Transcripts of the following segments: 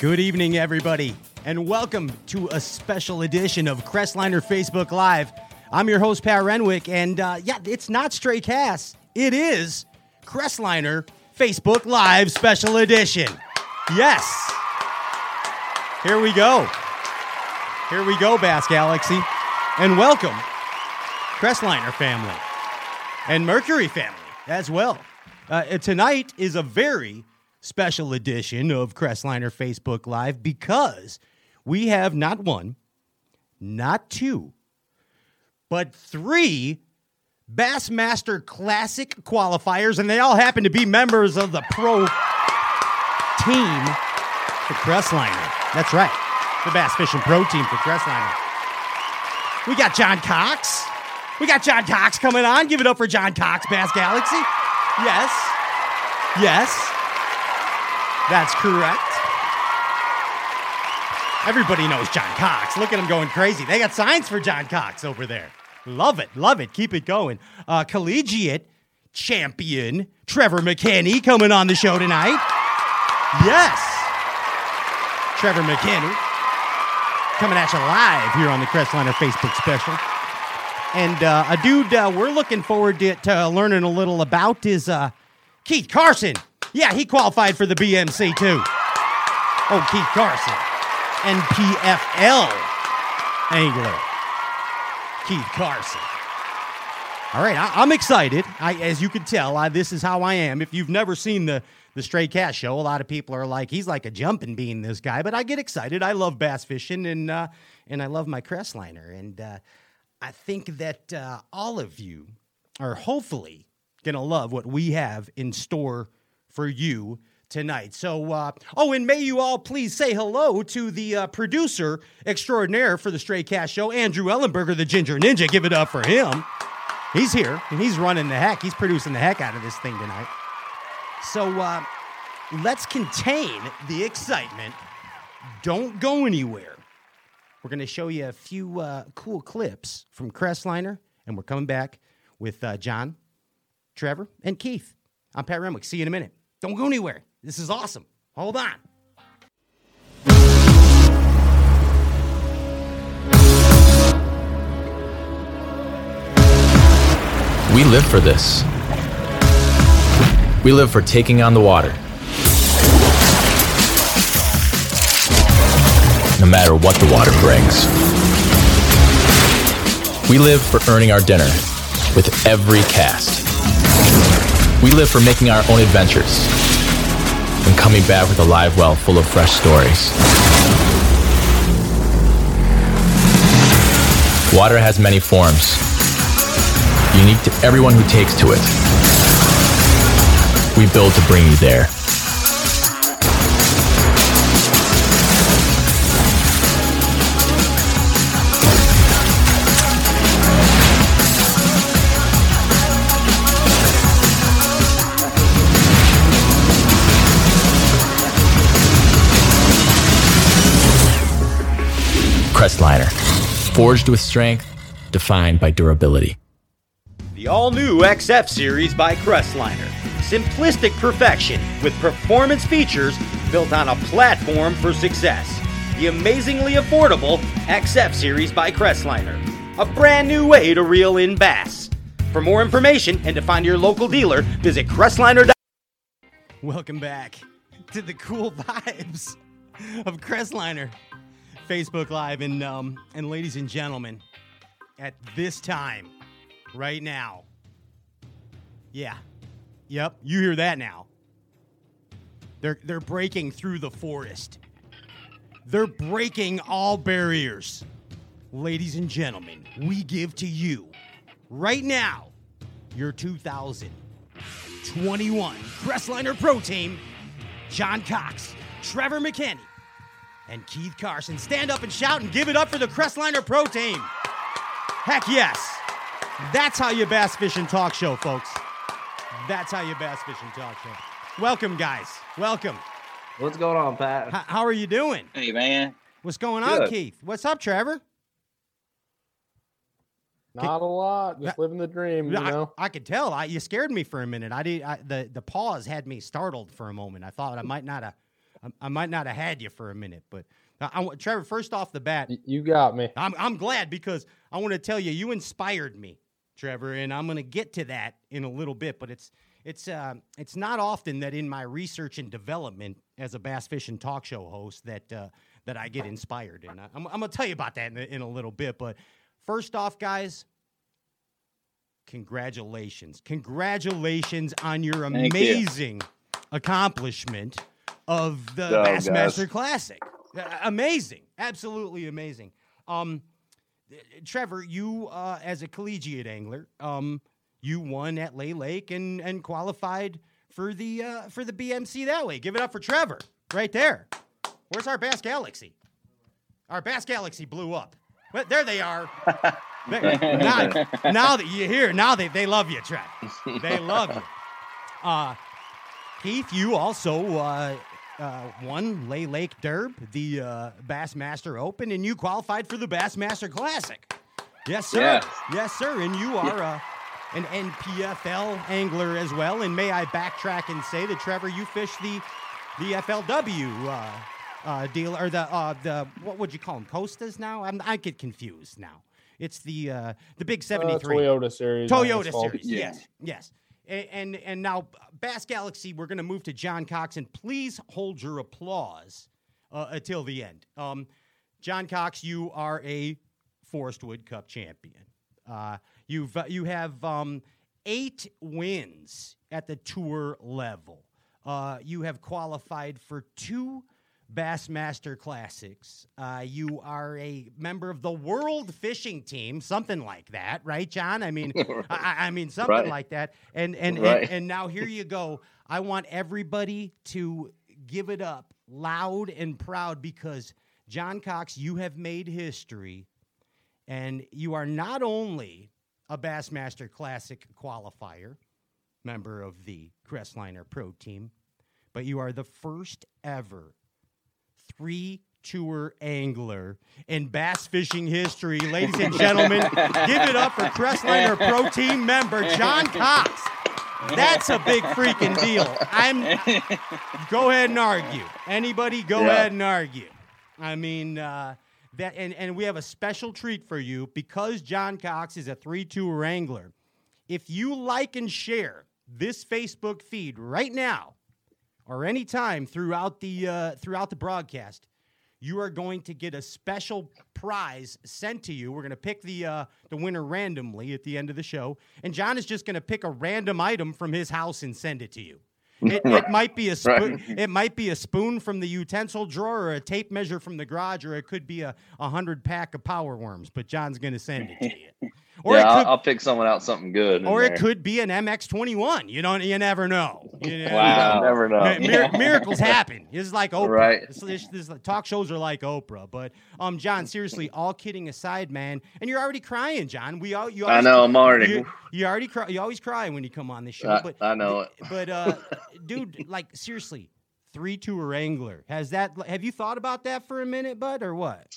Good evening, everybody, and welcome to a special edition of Crestliner Facebook Live. I'm your host, Pat Renwick, and uh, yeah, it's not Stray Cast. It is Crestliner Facebook Live Special Edition. Yes. Here we go. Here we go, Bass Galaxy. And welcome, Crestliner family and Mercury family as well. Uh, tonight is a very special edition of Crestliner Facebook Live because we have not one, not two, but three Bassmaster Classic qualifiers, and they all happen to be members of the pro team for Crestliner. That's right, the Bass Fishing Pro team for Crestliner. We got John Cox. We got John Cox coming on. Give it up for John Cox, Bass Galaxy. Yes. Yes. That's correct. Everybody knows John Cox. Look at him going crazy. They got signs for John Cox over there. Love it. Love it. Keep it going. Uh, collegiate champion Trevor McKinney coming on the show tonight. Yes. Trevor McKinney coming at you live here on the Crestliner Facebook special. And uh, a dude uh, we're looking forward to, to learning a little about is uh, Keith Carson. Yeah, he qualified for the BMC too. Oh, Keith Carson. NPFL angler. Keith Carson. All right, I, am excited. I, as you can tell, I, this is how I am. If you've never seen the the Stray Cast Show, a lot of people are like, he's like a jumping bean, this guy. But I get excited. I love bass fishing, and uh, and I love my Crestliner, and uh, I think that uh, all of you are hopefully gonna love what we have in store for you tonight. So, uh, oh, and may you all please say hello to the uh, producer extraordinaire for the Stray Cast Show, Andrew Ellenberger, the Ginger Ninja. Give it up for him. He's here and he's running the heck. He's producing the heck out of this thing tonight. So, uh, let's contain the excitement. Don't go anywhere. We're going to show you a few uh, cool clips from Crestliner, and we're coming back with uh, John, Trevor, and Keith. I'm Pat Renwick. See you in a minute. Don't go anywhere. This is awesome. Hold on. We live for this. We live for taking on the water. No matter what the water brings. We live for earning our dinner with every cast. We live for making our own adventures and coming back with a live well full of fresh stories. Water has many forms, unique to everyone who takes to it. We build to bring you there. Crestliner, forged with strength, defined by durability. The all new XF series by Crestliner. Simplistic perfection with performance features built on a platform for success. The amazingly affordable XF series by Crestliner. A brand new way to reel in bass. For more information and to find your local dealer, visit Crestliner. Welcome back to the cool vibes of Crestliner. Facebook Live. And, um, and ladies and gentlemen, at this time, right now, yeah, yep, you hear that now. They're, they're breaking through the forest. They're breaking all barriers. Ladies and gentlemen, we give to you right now your 2021 Crestliner Pro Team, John Cox, Trevor McKinney, and Keith Carson. Stand up and shout and give it up for the Crestliner Pro Team. Heck yes. That's how you bass fishing talk show, folks. That's how you bass fishing talk show. Welcome, guys. Welcome. What's going on, Pat? H- how are you doing? Hey, man. What's going on, Keith? What's up, Trevor? Not a lot. Just living the dream, you I, know. I could tell. I, you scared me for a minute. I did. I, the the pause had me startled for a moment. I thought I might not have. I, I might not have had you for a minute, but I, I, Trevor, first off the bat, you got me. I'm I'm glad because I want to tell you, you inspired me, Trevor, and I'm going to get to that in a little bit. But it's it's uh, it's not often that in my research and development as a bass fishing talk show host that uh, that I get inspired, and I, am I'm, I'm going to tell you about that in, in a little bit. But first off, guys, congratulations, congratulations on your amazing you. accomplishment of the oh, Bassmaster Classic. Amazing, absolutely amazing. Um, Trevor, you uh, as a collegiate angler, um, you won at Lay Lake and and qualified for the uh, for the BMC that way. Give it up for Trevor right there. Where's our Bass Galaxy? Our Bass Galaxy blew up. But there they are. now, now that you're here, now they, they love you, Trev. They love you. Uh, Keith, you also uh, uh, won Lay Lake Derb, the uh, Bassmaster Open, and you qualified for the Bassmaster Classic. Yes, sir. Yes, yes sir. And you are uh, an NPFL angler as well. And may I backtrack and say that Trevor, you fish the the FLW uh, uh, deal or the uh, the what would you call them? Costas now? I'm, I get confused now. It's the uh, the big seventy three uh, Toyota series. Toyota series. Yeah. Yes, yes. And, and and now Bass Galaxy, we're going to move to John Cox, and please hold your applause uh, until the end. Um, John Cox, you are a Forrest Wood Cup champion. Uh, you've uh, you have um, eight wins at the tour level. Uh, you have qualified for two Bassmaster Classics. Uh, you are a member of the World Fishing Team, something like that, right, John? I mean, I, I, mean something right. like that. And and, right. and and now here you go. I want everybody to give it up loud and proud because John Cox, you have made history, and you are not only a Bassmaster Classic qualifier, member of the Crestliner Pro Team, but you are the first ever three tour angler in bass fishing history. Ladies and gentlemen, give it up for Crestliner Pro Team member John Cox. That's a big freaking deal. I'm go ahead and argue. Anybody go yeah. ahead and argue. I mean, uh, that and, and we have a special treat for you because John Cox is a three tour angler. If you like and share this Facebook feed right now, or any time throughout the uh, throughout the broadcast, you are going to get a special prize sent to you. We're going to pick the uh, the winner randomly at the end of the show, and John is just going to pick a random item from his house and send it to you. It, it might be a spoon. Right. It might be a spoon from the utensil drawer, or a tape measure from the garage, or it could be a, a hundred pack of power worms. But John's going to send it to you. Or yeah, could, I'll, pick someone out something good. Or it could be an MX21. You don't. You never know. You know? wow, never know. Mir- miracles happen. It's like Oprah. Right. This, this, this, talk shows are like Oprah. But um, John, seriously, all kidding aside, man, and you're already crying, John. We all. You I know. I'm already. You, you, already cry. You always cry when you come on the show. I, but I know it. But uh, dude, like seriously, three tour angler. Has that? Have you thought about that for a minute, bud, or what?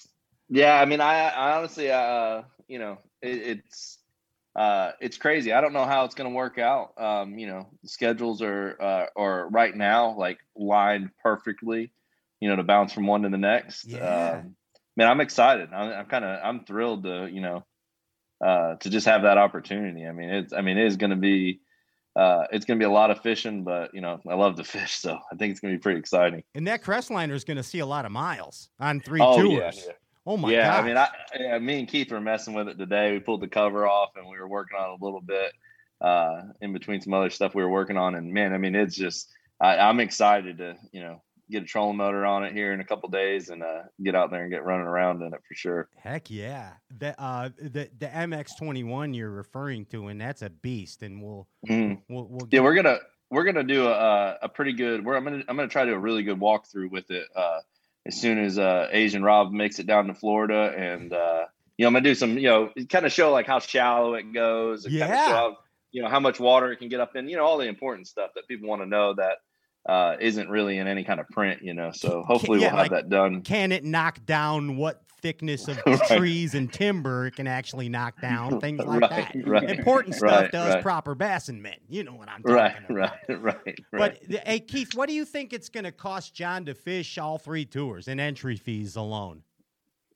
Yeah, I mean, I, I honestly, uh, you know, it, it's uh, it's crazy. I don't know how it's going to work out. Um, you know, schedules are uh, are right now like lined perfectly. You know, to bounce from one to the next. Yeah. Um, man, I'm excited. I'm, I'm kind of I'm thrilled to you know uh, to just have that opportunity. I mean, it's I mean it is going to be uh, it's going to be a lot of fishing, but you know, I love to fish, so I think it's going to be pretty exciting. And that Crestliner is going to see a lot of miles on three oh, tours. Yeah, yeah. Oh my yeah, I mean, I yeah, me and Keith were messing with it today. We pulled the cover off and we were working on it a little bit uh, in between some other stuff we were working on. And man, I mean, it's just I, am excited to you know get a trolling motor on it here in a couple days and uh, get out there and get running around in it for sure. Heck yeah, the uh, the the MX21 you're referring to, and that's a beast. And we'll mm. we'll, we'll yeah, we're gonna we're gonna do a, a pretty good. We're I'm gonna I'm gonna try to do a really good walkthrough with it. Uh, as soon as uh, Asian Rob makes it down to Florida, and uh, you know, I'm gonna do some, you know, kind of show like how shallow it goes, yeah. How, you know, how much water it can get up in, you know, all the important stuff that people want to know that uh, isn't really in any kind of print, you know. So hopefully yeah, we'll have like, that done. Can it knock down what thickness of Right. trees and timber it can actually knock down, things like Right, that. right, Important stuff does proper bassin men. You know what I'm talking Right, about. right, right, right. But hey, Keith, what do you think it's going to cost John to fish all three tours and entry fees alone?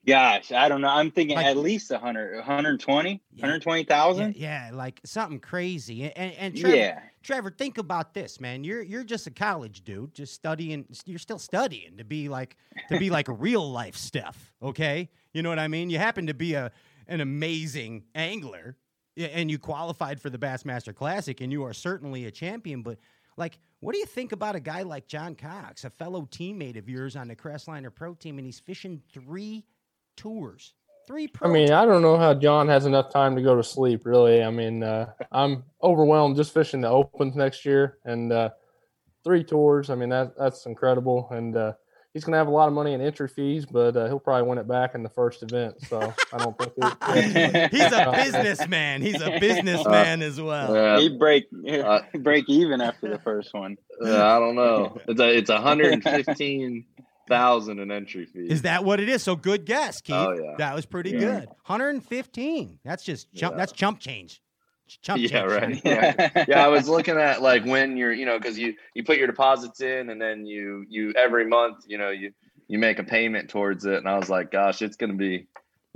Gosh, I don't know. I'm thinking Like- at least 100, 120, Yeah. 120,000. Yeah, yeah, like something crazy. And, and, Trevor, Yeah. Trevor, think about this, man. You're you're just a college dude, just studying. You're still studying to be like to be like real life stuff. Okay, you know what I mean. You happen to be a an amazing angler, and you qualified for the Bassmaster Classic, and you are certainly a champion. But like, what do you think about a guy like John Cox, a fellow teammate of yours on the Crestliner Pro team, and he's fishing three tours, three pro. I mean, I don't know how John has enough time to go to sleep. Really, I mean, uh, I'm overwhelmed just fishing the opens next year and uh, three tours. I mean, that that's incredible, and uh, he's gonna have a lot of money in entry fees, but uh, he'll probably win it back in the first event. So I don't think it, He's a businessman. He's a businessman as well. Yeah, He'd break Uh, break even after the first one. yeah, I don't know. It's a it's a hundred and fifteen thousand in entry fee. Is that what it is? So good guess, Keith. Oh, yeah. That was pretty Yeah. good. 115. That's just chump. Yeah. That's chump change. Chump yeah, change. right. right. Yeah, I was looking at like when you're, you know, because you you put your deposits in and then you you every month, you know, you you make a payment towards it, and I was like, gosh, it's going to be,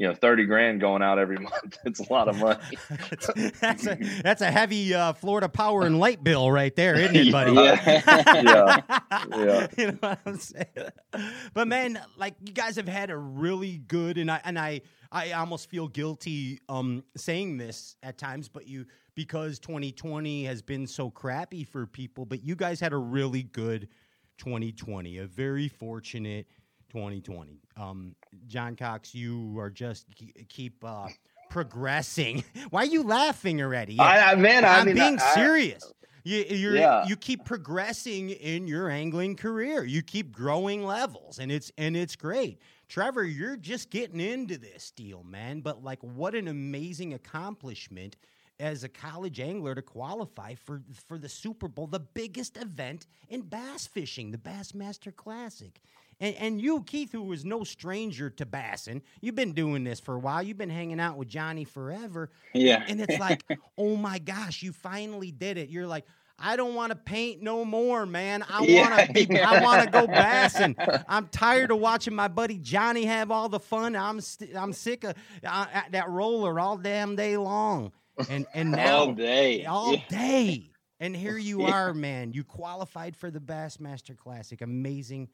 you know, thirty grand going out every month. It's a lot of money. that's, that's a that's a heavy uh, Florida power and light bill right there, isn't it, buddy? Yeah. Yeah. Yeah. you know what I'm saying? But man, like you guys have had a really good, and I and I I almost feel guilty um saying this at times, but you because 2020 has been so crappy for people, but you guys had a really good 2020, a very fortunate 2020. Um, John Cox, you are just keep uh, progressing. Why are you laughing already? I, I man, I I'm mean, being I- I- serious. You you're, Yeah. you keep progressing in your angling career. You keep growing levels, and it's and it's great. Trevor, you're just getting into this deal, man. But like, what an amazing accomplishment as a college angler to qualify for for the Super Bowl, the biggest event in bass fishing, the Bassmaster Classic. And, and you, Keith, who was no stranger to bassing, you've been doing this for a while. You've been hanging out with Johnny forever. Yeah. And it's like, oh my gosh, you finally did it. You're like, I don't want to paint no more, man. I Yeah, want to be, I want to go bassing. I'm tired of watching my buddy Johnny have all the fun. I'm st- I'm sick of uh, at that roller all damn day long. And and now All day. all Yeah. day. And here you Yeah. are, man. You qualified for the Bassmaster Classic. Amazing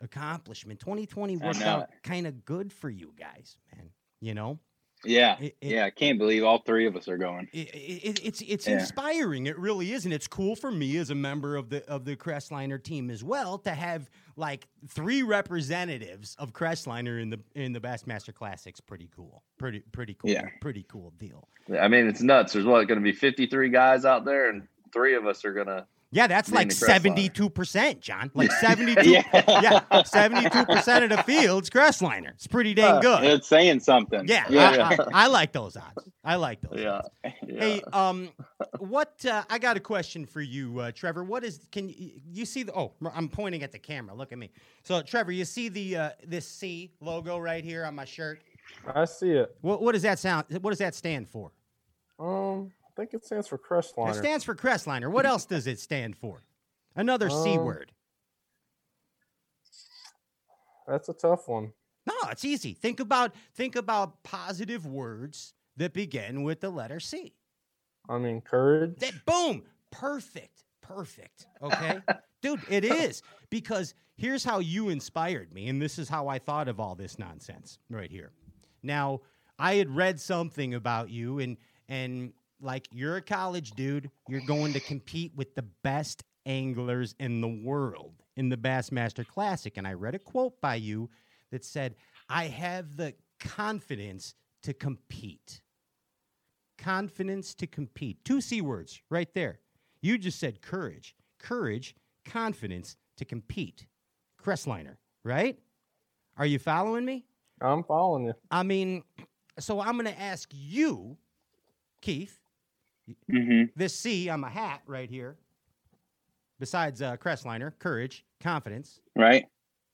accomplishment. 2020 I worked out kind of good for you guys, man. You know? Yeah. It- it- yeah. I can't believe all three of us are going. it, it, it's it's Yeah. inspiring. It really is, and it's cool for me as a member of the of the Crestliner team as well to have like three representatives of Crestliner in the in the Bassmaster Classics. Pretty cool. Pretty pretty cool. Yeah. Pretty cool deal. I mean, it's nuts. There's what going to be 53 guys out there, and three of us are gonna. Yeah, that's like and the Crestliner. seventy two percent, John. Like seventy two. Yeah. yeah, seventy two percent of the field's Crestliner. It's pretty dang good. It's saying something. Yeah, Yeah. I, I, I like those odds. I like those. Yeah. odds. yeah. Hey, um, what? Uh, I got a question for you, uh, Trevor. What is? Can you, you see the? Oh, I'm pointing at the camera. Look at me. So, Trevor, you see the uh, this C logo right here on my shirt. I see it. What, what does that sound? What does that stand for? Um, I think it stands for Crestliner. It stands for Crestliner. What else does it stand for? Another C Um, word. That's a tough one. No, it's easy. Think about think about positive words that begin with the letter C. I mean, courage. That boom, perfect, perfect. Okay, dude, it is because here's how you inspired me, and this is how I thought of all this nonsense right here. Now, I had read something about you, and and like you're a college dude, you're going to compete with the best anglers in the world in the Bassmaster Classic, and I read a quote by you that said, "I have the confidence to compete." confidence to compete. Two C words right there. You just said courage. Courage, confidence to compete. Crestliner, right? Are you following me? I'm following you. I mean, so I'm going to ask you, Keith, hmm this C on my hat right here, besides uh, Crestliner, courage, confidence, Right.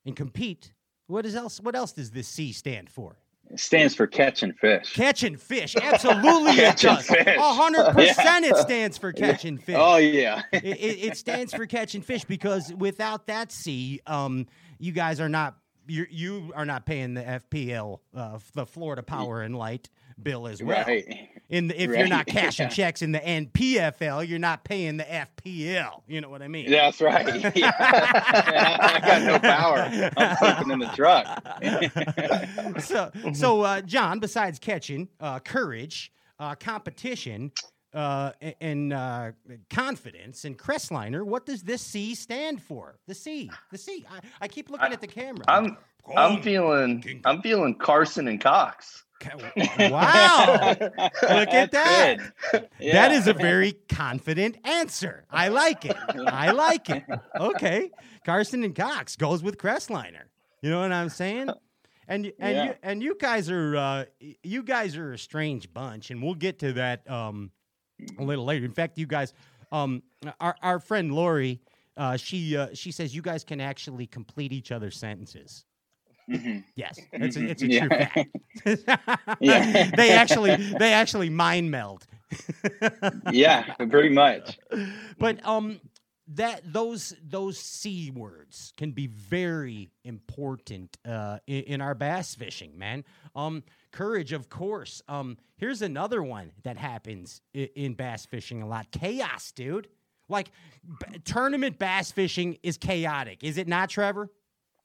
and compete. What is else? What else does this C stand for? It stands for catching fish. Catching fish. Absolutely, it does. A hundred percent, it stands for catching fish. Oh yeah. it, it, it stands for catching fish because without that C, um, you guys are not you you are not paying the FPL, uh, the Florida Power and Light bill as well. Right. In the, if you're not cashing yeah. checks in the NPFL, you're not paying the FPL. You know what I mean? That's right. Yeah. I got no power. I'm sleeping in the truck. so, so uh, John, besides catching, uh, courage, uh, competition, uh, and uh, confidence, and Crestliner, what does this C stand for? The C, the C. I, I keep looking at the camera. I'm I'm feeling I'm feeling Carson and Cox. Wow. Look at that. Good. That Yeah. is a very confident answer. I like it. I like it. Okay. Carson and Cox goes with Crestliner. You know what I'm saying? And and Yeah. you and you guys are uh, you guys are a strange bunch, and we'll get to that um, a little later. In fact, you guys, um, our our friend Lori, uh, she uh, she says you guys can actually complete each other's sentences. Mhm. Yes, it's a, it's a true fact. Yeah. they actually they actually mind meld. Yeah, pretty much. but um that those those c words can be very important uh in, in our bass fishing man um courage of course um here's another one that happens in, in bass fishing a lot chaos dude like b- tournament bass fishing is chaotic is it not trevor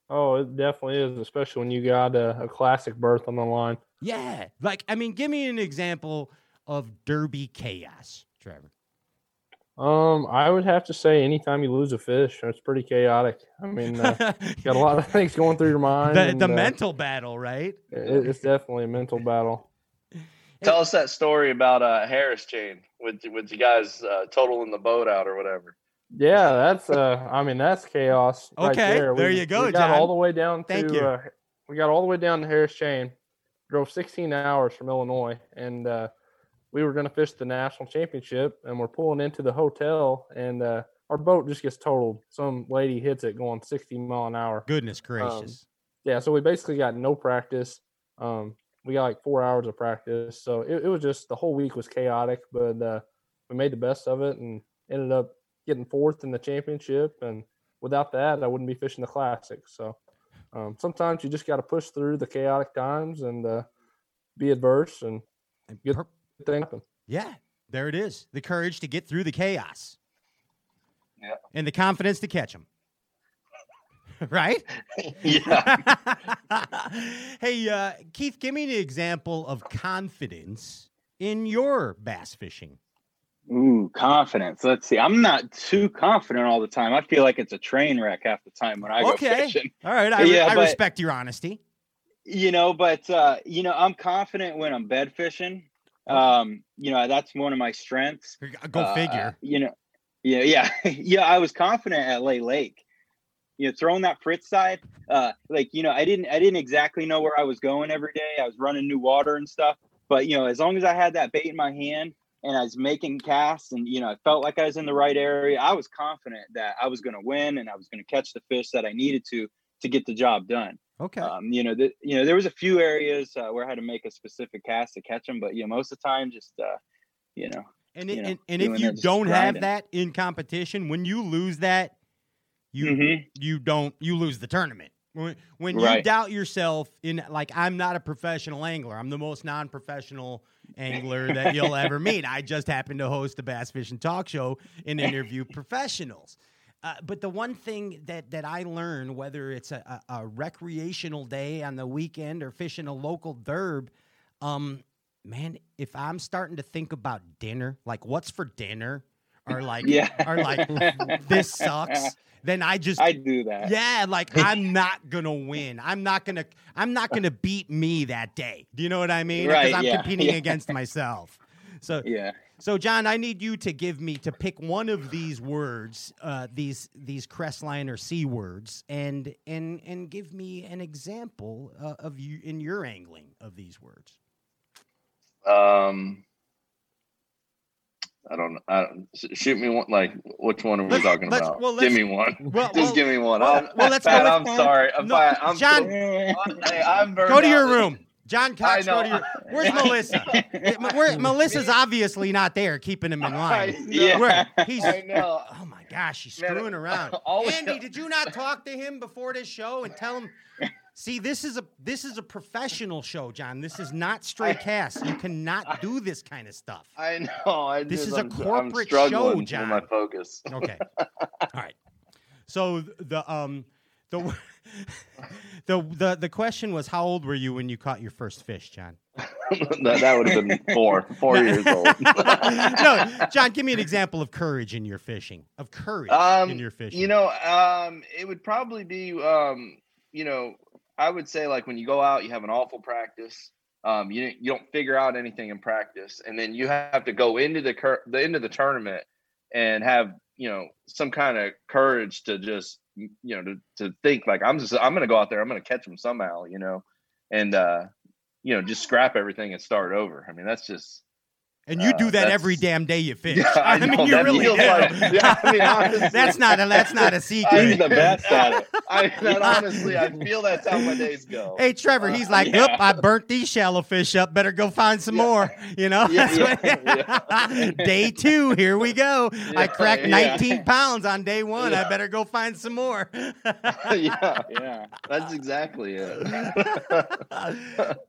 Oh, it definitely is, especially when you got a, a classic berth on the line. yeah like i mean give me an example of derby chaos trevor Um, I would have to say, anytime you lose a fish, it's pretty chaotic. I mean, uh, you got a lot of things going through your mind. the, and, the uh, mental battle right it- it's definitely a mental battle. Tell us that story about uh, Harris chain with with you guys uh, totaling the boat out or whatever. Yeah, that's uh, I mean, that's chaos. right Okay, there, there We- you go, We got John. all the way down to. Thank you. Uh, we got all the way down to Harris Chain. Drove 16 hours from Illinois, and uh, we were going to fish the national championship, and we're pulling into the hotel, and uh, our boat just gets totaled. Some lady hits it going 60 mile an hour. goodness gracious Yeah, so we basically got no practice. Um, we got like four hours of practice, so it, it was just the whole week was chaotic, but uh, we made the best of it and ended up getting fourth in the championship. And without that, I wouldn't be fishing the classic. So um, sometimes you just got to push through the chaotic times and uh, be adverse and And good per- things happen. Yeah, there it is. The courage to get through the chaos. Yeah. And the confidence to catch them. right? Yeah. hey, uh, Keith, give me an example of confidence in your bass fishing. Ooh, confidence. Let's see. I'm not too confident all the time. I feel like it's a train wreck half the time when I go Okay. fishing. All right. I, Yeah, I but- respect your honesty. You know, but uh, you know, I'm confident when I'm bed fishing. Um, you know, that's one of my strengths. Go Uh, figure. You know, yeah, yeah, yeah. I was confident at Lay Lake. You know, throwing that Fritz side, uh, like you know, I didn't, I didn't exactly know where I was going every day. I was running new water and stuff, but you know, as long as I had that bait in my hand and I was making casts, and you know, I felt like I was in the right area, I was confident that I was going to win and I was going to catch the fish that I needed to to get the job done. Okay. Um, you know, the, you know, there was a few areas uh, where I had to make a specific cast to catch them, but you know, most of the time, just uh, you know, and, you know, and, and if you don't have that in competition, when you lose that, you Mhm. you don't you lose the tournament. When, when you Right. doubt yourself in like I'm not a professional angler. I'm the most non-professional angler that you'll ever meet. I just happen to host a bass fishing talk show and interview professionals. Uh, but the one thing that that I learn, whether it's a, a, a recreational day on the weekend or fishing a local derb, um, man, if I'm starting to think about dinner, like what's for dinner, or like, Yeah. or like this sucks, then I just I do that. yeah, like I'm not gonna win. I'm not gonna. I'm not gonna beat me that day. Do you know what I mean? Because Right, I'm yeah, competing yeah. against myself. So, Yeah. so John, I need you to give me to pick one of these words, uh, these these Crestliner C words, and and and give me an example uh, of you in your angling of these words. Um, I don't know. I don't, shoot me one. Like, which one are we Let's- talking let's- about? well, give me one. Well, Just well, give me one. well, I'm, well, let's go Pat, with- I'm sorry. I'm No, fine. I'm John, so- hey, I'm Go to out. your room. John Cox, I go to know. your. Where's Melissa? Where, Melissa's obviously not there, keeping him in line. I know. Yeah. Where he's. I know. Oh my gosh, he's Man, screwing around. always- Andy, did you not talk to him before this show and tell him? See, this is a this is a professional show, John. This is not stray cast. You cannot do this kind of stuff. I know. I This just, is a I'm, corporate I'm show, John. my focus. Okay. All right. So the um the the the the question was how old were you when you caught your first fish, John? that, that would have been four, four years old. no, John, give me an example of courage in your fishing. Of courage Um, in your fishing. You know, um, it would probably be, um, you know, I would say like when you go out, you have an awful practice. Um, you you don't figure out anything in practice, and then you have to go into the cur- the end of the tournament and have you know some kind of courage to just you know to, to think like I'm just I'm gonna go out there, I'm gonna catch them somehow, you know, and uh, you know just scrap everything and start over. I mean, that's just and you do uh, that every damn day you fish. Yeah, I mean, know, you that really do. like- yeah, I mean, honestly. that's not a that's not a secret. He's the best at it. I that honestly, I feel that's how my days go. Hey Trevor, he's like, Yeah. "Look, I burnt these shallow fish up. Better go find some Yeah. more." You know, Yeah, what- day two, here we go. I Yeah, cracked yeah. 19 pounds on day one. I better go find some more. yeah, Yeah. that's exactly it.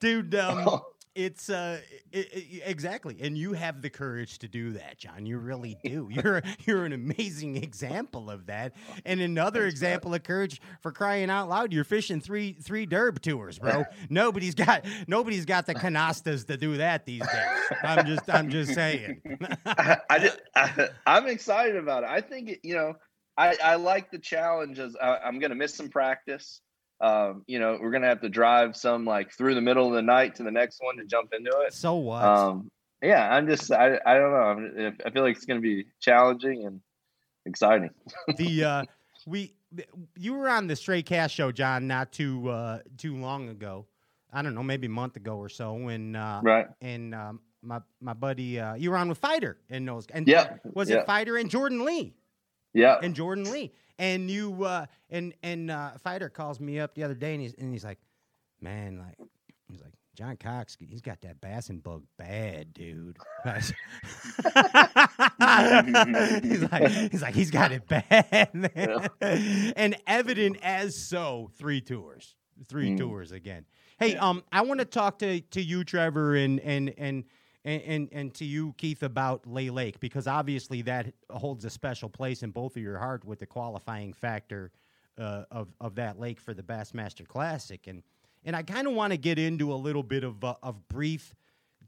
Dude, um, it's uh, i i exactly, and you have the courage to do that, John. You really do. You're you're an amazing example of that, and another example of courage for crying out loud. You're fishing three three derb tours, bro. nobody's got nobody's got the canastas to do that these days. I'm just I'm just saying. I, I, I'm excited about it. I think it, you know, I, I like the challenges. I, I'm going to miss some practice. Um, you know, we're going to have to drive some like through the middle of the night to the next one to jump into it. so what? Um, yeah, I'm just, I, I don't know. I feel like it's going to be challenging and exciting. the uh we you were on the Stray Cast show, John, not too uh too long ago. I don't know, maybe a month ago or so. When uh, Right. and um, my my buddy, uh, you were on with Fighter and those, and Yeah, was yeah. it Fighter and Jordan Lee Yeah. and Jordan Lee, and you uh, and and uh, Fighter calls me up the other day and he's and he's like, man, like he's like. John Cox, he's got that bassin bug bad, dude. he's like, he's like, he's got it bad, man. And evident as so, three tours, three Mm. tours again. Hey, um, I want to talk to to you, Trevor, and and and. And, and and to you, Keith, about Lay Lake because obviously that holds a special place in both of your heart with the qualifying factor uh, of of that lake for the Bassmaster Classic, and and I kind of want to get into a little bit of uh, of brief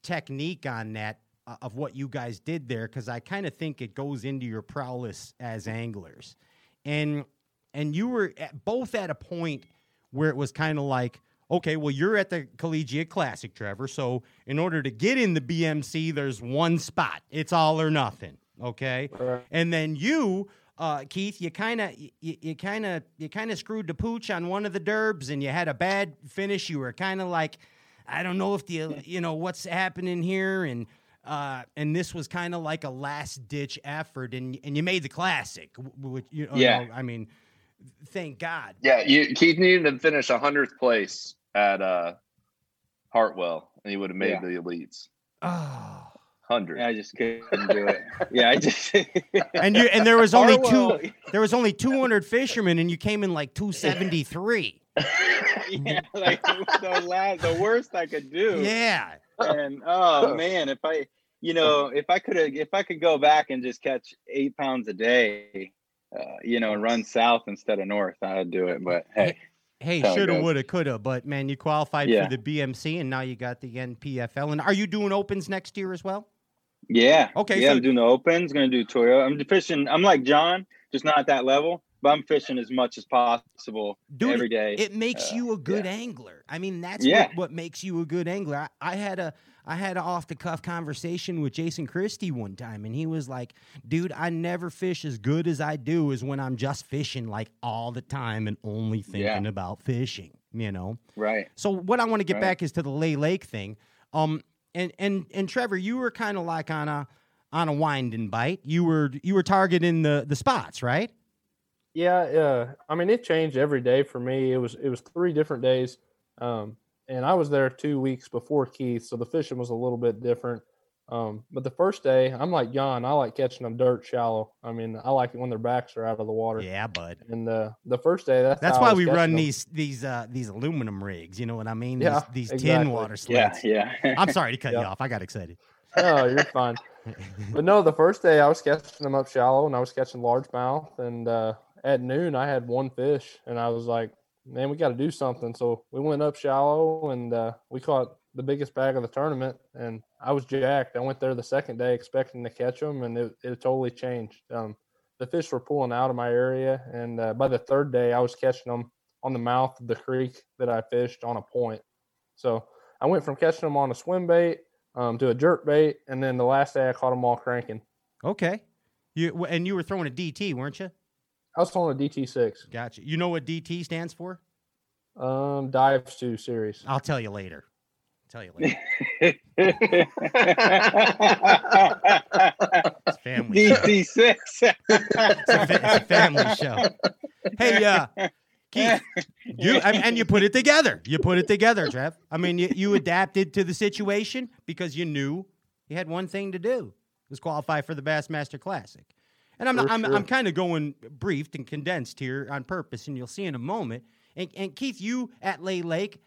technique on that uh, of what you guys did there because I kind of think it goes into your prowess as anglers, and and you were at, both at a point where it was kind of like. Okay, well, you're at the Collegiate Classic, Trevor. So, in order to get in the BMC, there's one spot. It's all or nothing. Okay, Right. and then you, uh, Keith, you kind of, you kind of, you kind of screwed the pooch on one of the derbs, and you had a bad finish. You were kind of like, I don't know if the, you know, what's happening here, and uh, and this was kind of like a last ditch effort, and and you made the classic, which you know, Yeah. I mean, thank God. Yeah. You, Keith needed to finish 100th place at uh, Hartwell, and he would have made Yeah. the elites. Oh. 100. I just couldn't do it. Yeah, I just. And you and there was only Hartwell- two. There was only 200 fishermen, and you came in like 273. yeah, like the last, the worst I could do. Yeah. And oh man, if I, you know, if I could have, if I could go back and just catch eight pounds a day, uh, you know, and run south instead of north, I'd do it. But hey, Hey, shoulda, woulda, coulda, but man, you qualified Yeah. for the BMC, and now you got the NPFL. And are you doing opens next year as well? yeah, Okay, yeah, so- I'm doing the opens. Going to do Toyota. I'm fishing. I'm like John, just not at that level, but I'm fishing as much as possible Dude, every day. It makes Uh, you a good yeah. angler. I mean, that's Yeah. what, what makes you a good angler. I, I had a I had an off the cuff conversation with Jason Christie one time, and he was like, "Dude, I never fish as good as I do is when I'm just fishing like all the time and only thinking about fishing." You know. right. So what I want to get Right. back is to the Lay Lake thing. Um, and and and Trevor, you were kind of like on a on a wind and bite. You were you were targeting the the spots, right? Yeah, uh, I mean it changed every day for me. It was it was three different days, um, and I was there two weeks before Keith, so the fishing was a little bit different. Um, but the first day, I'm like John. I like catching them dirt shallow. I mean, I like it when their backs are out of the water. Yeah, bud. And uh, the first day, that's That's how I why was we run run 'em. these these uh these aluminum rigs. You know what I mean? Yeah, these these tin exactly. water Yeah, sleds. yeah. I'm sorry to cut you off. I got excited. No, you're fine. But no, the first day I was catching them up shallow, and I was catching largemouth. And uh, at noon, I had one fish, and I was like, "Man, we got to do something." So we went up shallow, and uh, we caught the biggest bag of the tournament. And I was jacked. I went there the second day expecting to catch them, and it, it totally changed. Um, the fish were pulling out of my area, and uh, by the third day, I was catching them on the mouth of the creek that I fished on a point. So I went from catching them on a swim bait um, to a jerk bait, and then the last day I caught them all cranking. Okay. You and you were throwing a DT, weren't you? I was throwing a DT6, Gotcha. You know what DT stands for? um, dives to series. I'll tell you later. I'll tell you later. It's family. DT6. It's a, it's a family show. Hey, uh, Keith, you and, and you put it together. You put it together, Trev. I mean, you, you adapted to the situation because you knew you had one thing to do was qualify for the Bassmaster Classic. And I'm I'm, sure. I'm kind of going briefed and condensed here on purpose, and you'll see in a moment. And, and Keith, you at Lay Lake,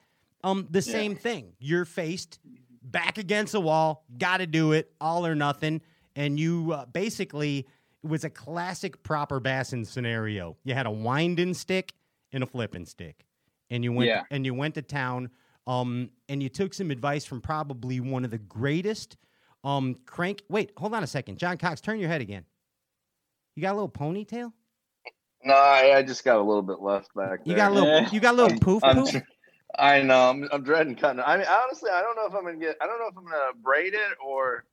um, the same thing. You're faced back against the wall, got to do it, all or nothing. And you uh, basically, it was a classic proper bassin scenario. You had a winding stick and a flipping stick, and you went Yeah. and you went to town. Um, and you took some advice from probably one of the greatest um crank. Wait, hold on a second, John Cox, turn your head again. You got a little ponytail. No, I, I just got a little bit left back there. You got a little. Yeah. You got a little I'm- poof I'm poof. I know. I'm, I'm dreading cutting. it. I mean, honestly, I don't know if I'm gonna get. I don't know if I'm gonna braid it or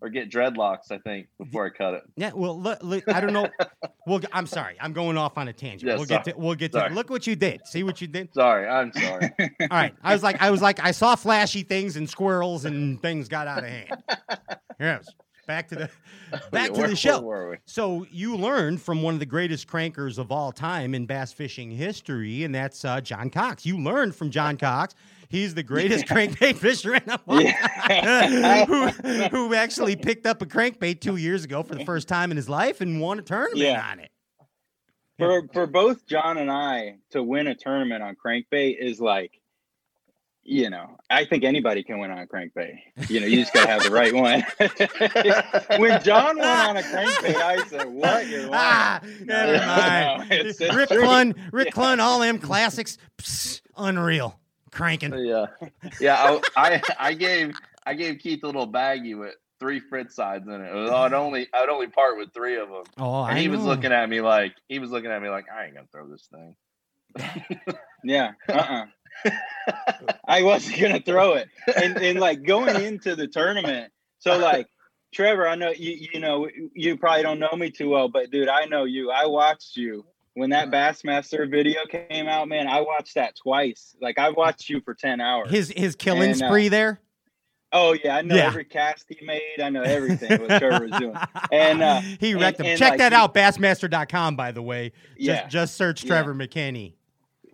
or get dreadlocks. I think before I cut it. Yeah, well, look, look, I don't know. Well, I'm sorry. I'm going off on a tangent. Yeah, we'll get to. We'll get to. Sorry. Look what you did. See what you did. Sorry, I'm sorry. All right. I was like, I was like, I saw flashy things and squirrels and things got out of hand. Yes. Back to the back to Where- the show. Where were we? So you learned from one of the greatest crankers of all time in bass fishing history, and that's uh, John Cox. You learned from John Cox. He's the greatest crankbait fisherman of all time, who, who actually picked up a crankbait two years ago for the first time in his life and won a tournament Yeah. on it. for for both John and I to win a tournament on crankbait is like, you know, I think anybody can win on a crankbait. You know, you just gotta have the right one. when John went on a crankbait, I said, "What? You're lying." Ah, never No, mind. no, it's- it's Rick true. Clunn, Rick Clunn, all them classics, psst, unreal, cranking. Yeah, yeah. I, I I gave I gave Keith a little baggie with three Fritz sides in it. it was, I'd only I'd only part with three of them, Oh, and I he was looking at me like he was looking at me like I ain't gonna throw this thing. Yeah. Uh-uh. I wasn't gonna throw it. And and like going into the tournament, so like Trevor, I know you you know you probably don't know me too well, but dude, I know you. I watched you when that Bassmaster video came out, man. I watched that twice. Like I watched you for ten hours. His his killing And, uh, spree there. oh yeah, I know Yeah. every cast he made. I know everything what Trevor was doing. And, uh, he wrecked and- him. and, Check like, that out, bassmaster.com, by the way. Just, Yeah. just search Yeah. Trevor McKinney.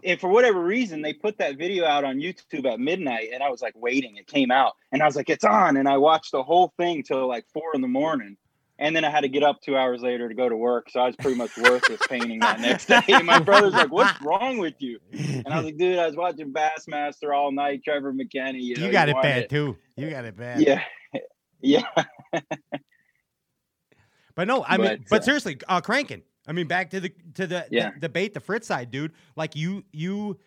And for whatever reason, they put that video out on YouTube at midnight, and I was like waiting. It came out, and I was like, "It's on!" And I watched the whole thing till like four in the morning, and then I had to get up two hours later to go to work. So I was pretty much worthless painting that next day. And my brother's like, "What's wrong with you?" And I was like, "Dude, I was watching Bassmaster all night. Trevor McKinney. You, know, you got it bad, too. You got it bad. Yeah, yeah. But no, I mean, But, but uh, seriously, uh, cranking. I mean, back to the to the, Yeah. the bait, the Fritz side, dude. Like you you,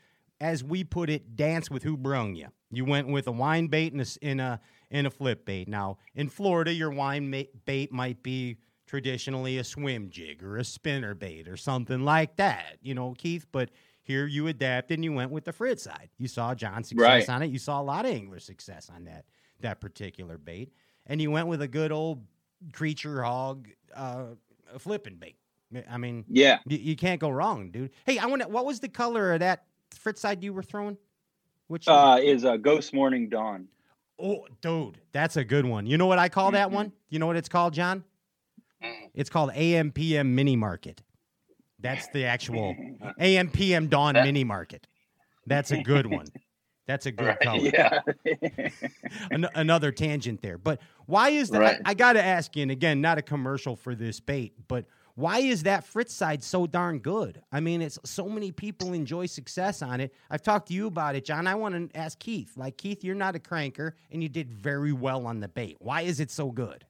as we put it, dance with who brung you. You went with a wine bait and a, in a in a flip bait. Now in Florida, your wine bait might be traditionally a swim jig or a spinner bait or something like that. You know, Keith. But here you adapted and you went with the Fritz side. You saw John's success Right. on it. You saw a lot of angler success on that that particular bait, and you went with a good old creature hog uh, flipping bait. I mean, Yeah. you, you can't go wrong, dude. Hey, I want to. What was the color of that Fritz side you were throwing? Which? Uh, is a Ghost Morning Dawn. oh, dude, that's a good one. You know what I call that Mhm. one? You know what it's called, John? Mm. It's called AMPM Mini Market. That's the actual AMPM Dawn Mini Market. That's a good one. That's a good Right, color. yeah. An- another tangent there. But why is that? Right. I, I got to ask you, and again, not a commercial for this bait, but why is that Frittside so darn good? I mean, it's so many people enjoy success on it. I've talked to you about it, John. I want to ask Keith. Like Keith, you're not a cranker, and you did very well on the bait. Why is it so good?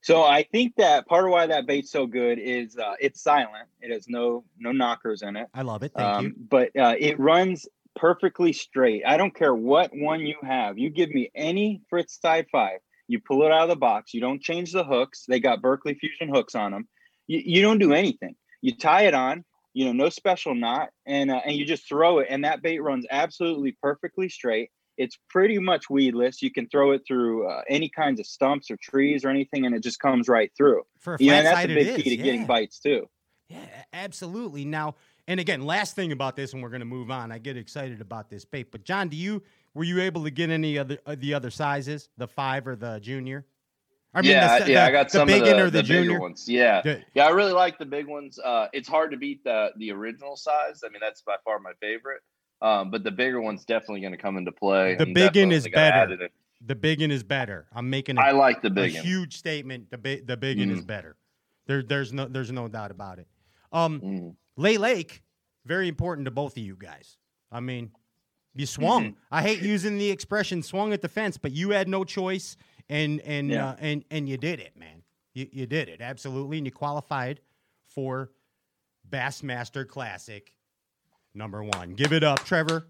So I think that part of why that bait's so good is uh, it's silent. It has no no knockers in it. I love it. Thank you. Um, but uh, it runs perfectly straight. I don't care what one you have. You give me any Frittside Five. You pull it out of the box. You don't change the hooks. They got Berkley Fusion hooks on them. You, you don't do anything. You tie it on. You know, no special knot, and uh, and you just throw it, and that bait runs absolutely perfectly straight. It's pretty much weedless. You can throw it through uh, any kinds of stumps or trees or anything, and it just comes right through. For Yeah, and that's a big key to getting bites too. Yeah, absolutely. Now, and again, last thing about this, and we're going to move on. I get excited about this bait, but John, do you were you able to get any other uh, the other sizes, the five or the junior? I yeah, the, yeah, the- I got the some big of the, or the, junior. ones. Yeah, yeah, I really like the big ones. Uh, it's hard to beat the the original size. I mean, that's by far my favorite. Um, but the bigger one's definitely going to come into play. The big one is better. add it in. The big one is better. I'm making a, I like the big huge statement. The big the big one is better. There there's no there's no doubt about it. Um, Mm. Lay Lake, very important to both of you guys. I mean, you swung. Mm-hmm. I hate using the expression "swung at the fence," but you had no choice, and and Yeah. uh, and and you did it, man. You you did it absolutely, and you qualified for Bassmaster Classic number one. Give it up, Trevor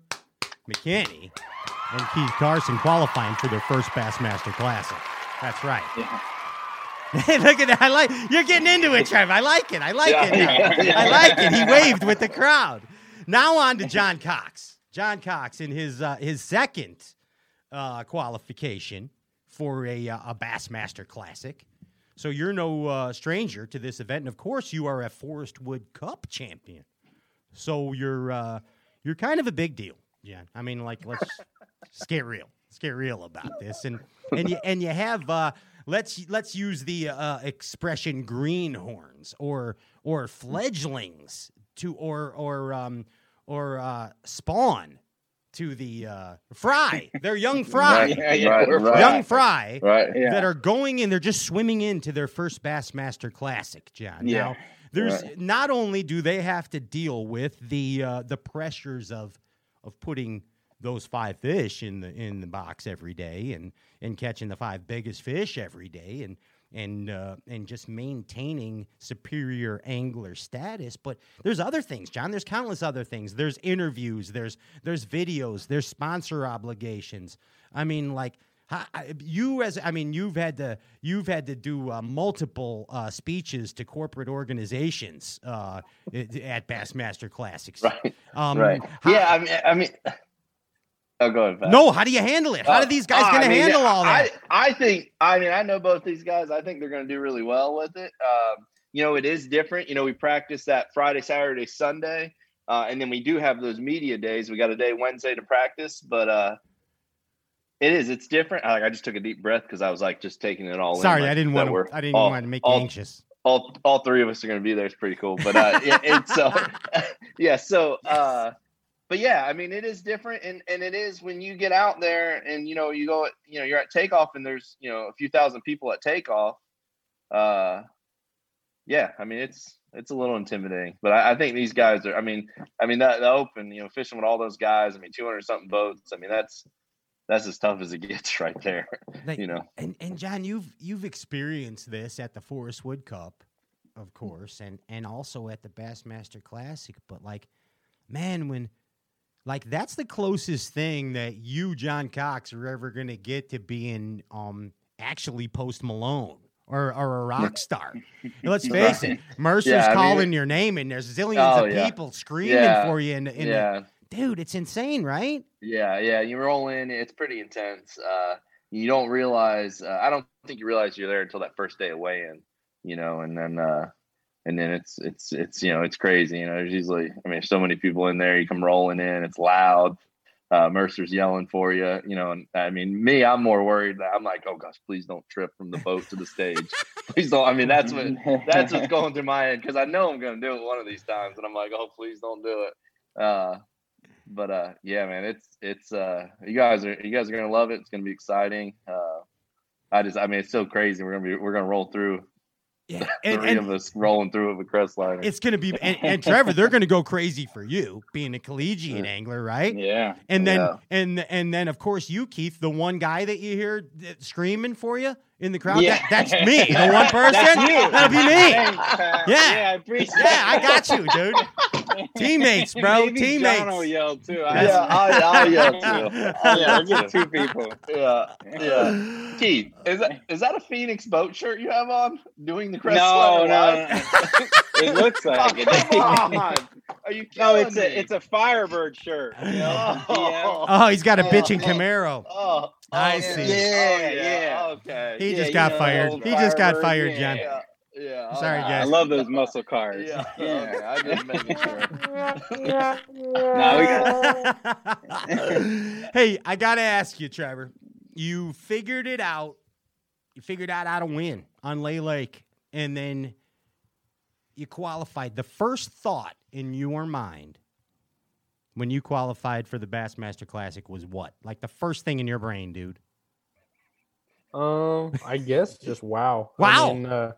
McKinney and Keith Carson qualifying for their first Bassmaster Classic. That's right. Yeah. Hey, look at that. I like you're getting into it, Trevor. I like it. I like Yeah, it. now. yeah, yeah. I like it. He waved with the crowd. Now on to John Cox. John Cox in his uh, his second uh, qualification for a uh, a Bassmaster Classic. So you're no uh, stranger to this event, and of course you are a Forrest Wood Cup champion. So you're uh, you're kind of a big deal, John. I mean, like let's just get real. Let's get real about this, and and you and you have uh, let's let's use the uh, expression greenhorns or or fledglings to or or um or uh, spawn to the uh, fry. They're young fry, Right, Yeah, yeah, right, right, young fry right. Yeah. that are going in. They're just swimming into their first Bassmaster Classic, John. Yeah. Now, there's Right. not only do they have to deal with the uh, the pressures of of putting those five fish in the in the box every day and and catching the five biggest fish every day and and uh, and just maintaining superior angler status. But there's other things, John. There's countless other things. There's interviews. There's there's videos. There's sponsor obligations. I mean, like you as I mean, you've had to you've had to do uh, multiple uh, speeches to corporate organizations uh, at Bassmaster Classics. Right. Um, right. how- yeah, I mean, I mean. Oh, go ahead. No, how do you handle it? How Uh, do these guys uh, going to handle all that? I, I think. I mean, I know both these guys. I think they're going to do really well with it. Um, you know, it is different. You know, we practice that Friday, Saturday, Sunday, uh, and then we do have those media days. We got a day Wednesday to practice, but uh, it is. It's different. Like I just took a deep breath because I was like just taking it all. in, Sorry, like, I didn't want to. I didn't all- want to make you anxious. all all three of us are going to be there. It's pretty cool. But uh, yeah, it's so yeah. So, uh, but yeah, I mean, it is different, and and it is when you get out there and you know you go, you know, you're at takeoff and there's you know a few thousand people at takeoff. Uh, yeah, I mean it's it's a little intimidating, but I, I think these guys are. I mean, I mean that the open, you know, fishing with all those guys. I mean, 200 something boats. I mean, that's that's as tough as it gets right there. You know. And and John, you've you've experienced this at the Forrest Wood Cup, of course, and and also at the Bassmaster Classic. But like, man, when like that's the closest thing that you, John Cox, are ever gonna get to being um actually Post Malone. Or, or a rock star. Let's face it, Mercer's Yeah, I mean- calling your name, and there's zillions Oh, of yeah. people screaming Yeah. for you. And, and yeah. dude, it's insane, right? Yeah, yeah. You roll in, it's pretty intense. Uh, you don't realize. Uh, I don't think you realize you're there until that first day of weigh-in. You know, and then uh, and then it's it's it's you know it's crazy. You know, there's usually I mean, so many people in there. You come rolling in, it's loud. Uh, Mercer's yelling for you. You know, and I mean, me, I'm more worried. That I'm like, oh gosh, please don't trip from the boat to the stage. please don't. I mean, that's what that's what's going through my head because I know I'm going to do it one of these times, and I'm like, oh, please don't do it. Uh, but uh, yeah, man, it's it's uh, you guys are you guys are gonna love it. It's gonna be exciting. Uh, I just, I mean, it's so crazy. We're gonna be we're gonna roll through Yeah, three and, and of us rolling through it with Crestliner. it's going to be and, and Trevor, they're going to go crazy for you being a collegiate angler, right? Yeah. And then Yeah. and and then of course you, Keith, the one guy that you hear screaming for you in the crowd. Yeah. That, that's me, the one person. That'll be me. Thanks, Yeah. Yeah, I appreciate Yeah, I got you, dude. Teammates, bro. Maybe Teammates. John will yell too. I yeah, I'll, I'll yell too. I'll yeah, yell just too. two people. Yeah, yeah. Keith, is that is that a Phoenix boat shirt you have on? Doing the No, Crestliner no, live? it looks like oh, it. Come on. Are you no, kidding it's me? a it's a Firebird shirt. You know? Oh. Oh, he's got a oh, bitchin' Oh. Camaro. Oh, oh I oh, see. Yeah, Yeah, yeah. Okay. He Yeah, just got know, fired. He just got fired, yeah. John. Yeah. Yeah. Sorry, guys. I love those muscle cars. Yeah. Yeah. Okay. I just making sure. No, we got hey, I gotta ask you, Trevor. You figured it out. You figured out how to win on Lay Lake, and then you qualified. The first thought in your mind when you qualified for the Bassmaster Classic was what? Like the first thing in your brain, dude. Um, I guess just wow. Wow. I, mean, uh,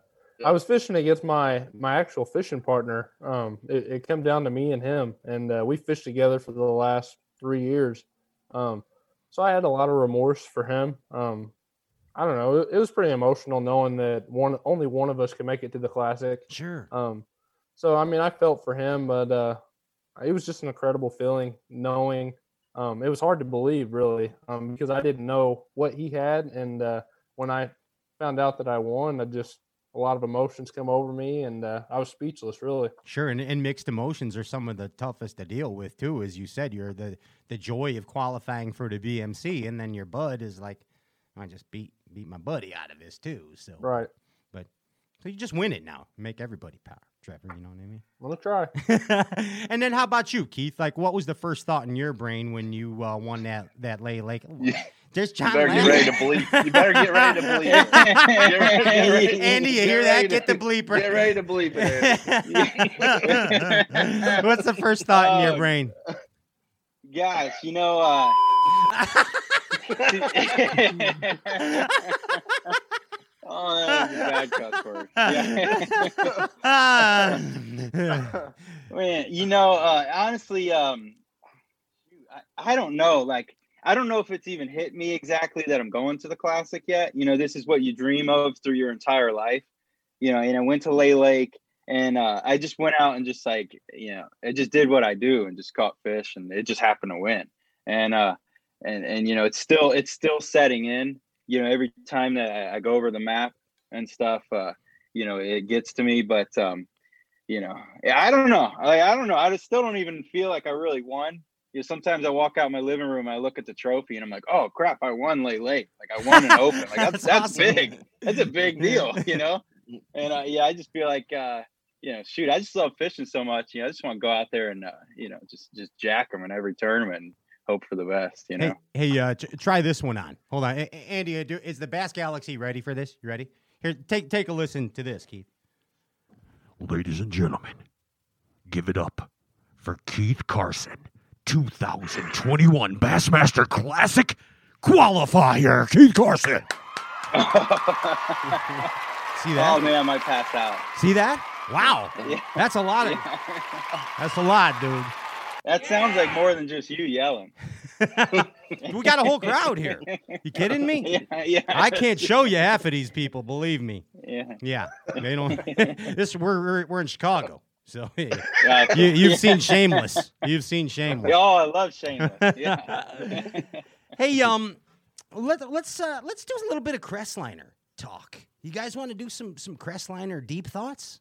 I was fishing against my my actual fishing partner. Um, it, it came down to me and him, and uh, we fished together for the last three years. Um, so I had a lot of remorse for him. Um, I don't know. It, it was pretty emotional knowing that one only one of us could make it to the classic. Sure. Um, so I mean, I felt for him, but uh, it was just an incredible feeling knowing. Um, it was hard to believe, really, um, because I didn't know what he had, and uh, when I found out that I won, I just a lot of emotions come over me, and uh, I was speechless, really. Sure, and, and mixed emotions are some of the toughest to deal with too. As you said, you're the the joy of qualifying for the BMC, and then your bud is like, I just beat beat my buddy out of this too. So, Right. But so you just win it now, make everybody proud, Trevor. You know what I mean? I'm gonna try. and then how about you, Keith? Like, what was the first thought in your brain when you uh, won that that lay lake? Yeah. You John. better get ready to bleep. You better get ready to bleep. Get ready- get ready- Andy, you get hear that? Get the to- bleeper. Get ready to bleep it. What's the first thought in your Oh, brain? Gosh, you know, uh, oh, that was a bad cuss word. Yeah. Man, you know, uh, honestly, um, I, I don't know. Like, I don't know if it's even hit me exactly that I'm going to the classic yet. You know, this is what you dream of through your entire life. You know, and I went to Lay Lake, and uh, I just went out and just like, you know, I just did what I do and just caught fish, and it just happened to win. And uh, and and you know, it's still it's still setting in. You know, every time that I, I go over the map and stuff, uh, you know, it gets to me. But um, you know, I don't know. I, I don't know. I just still don't even feel like I really won. You know, sometimes I walk out my living room, I look at the trophy, and I'm like, "Oh crap, I won Lay Lake. Like I won an open. Like That's that's that's, awesome. big. That's a big deal, you know." And uh, yeah, I just feel like, uh, you know, shoot, I just love fishing so much. You know, I just want to go out there and uh, you know, just just jack them in every tournament and hope for the best. You know. Hey, hey uh, try this one on. Hold on, A- A- Andy. uh, do- Is the Bass Galaxy ready for this? You ready? Here, take take a listen to this, Keith. Ladies and gentlemen, give it up for Keith Carson, 2021 Bassmaster Classic qualifier. Keith Carson. See that? oh man, I might pass out. See that? Wow, Yeah. that's a lot of. That's a lot, dude. That sounds like more than just you yelling. we got a whole crowd here. You kidding me? Yeah, yeah. I can't show you half of these people. Believe me. Yeah. Yeah, they don't. this we're, we're we're in Chicago, so yeah. you you've Yeah. seen Shameless. You've seen Shameless. Oh, I love Shameless. Yeah. Hey, um, let let's uh let's do a little bit of Crestliner talk. You guys want to do some some Crestliner deep thoughts?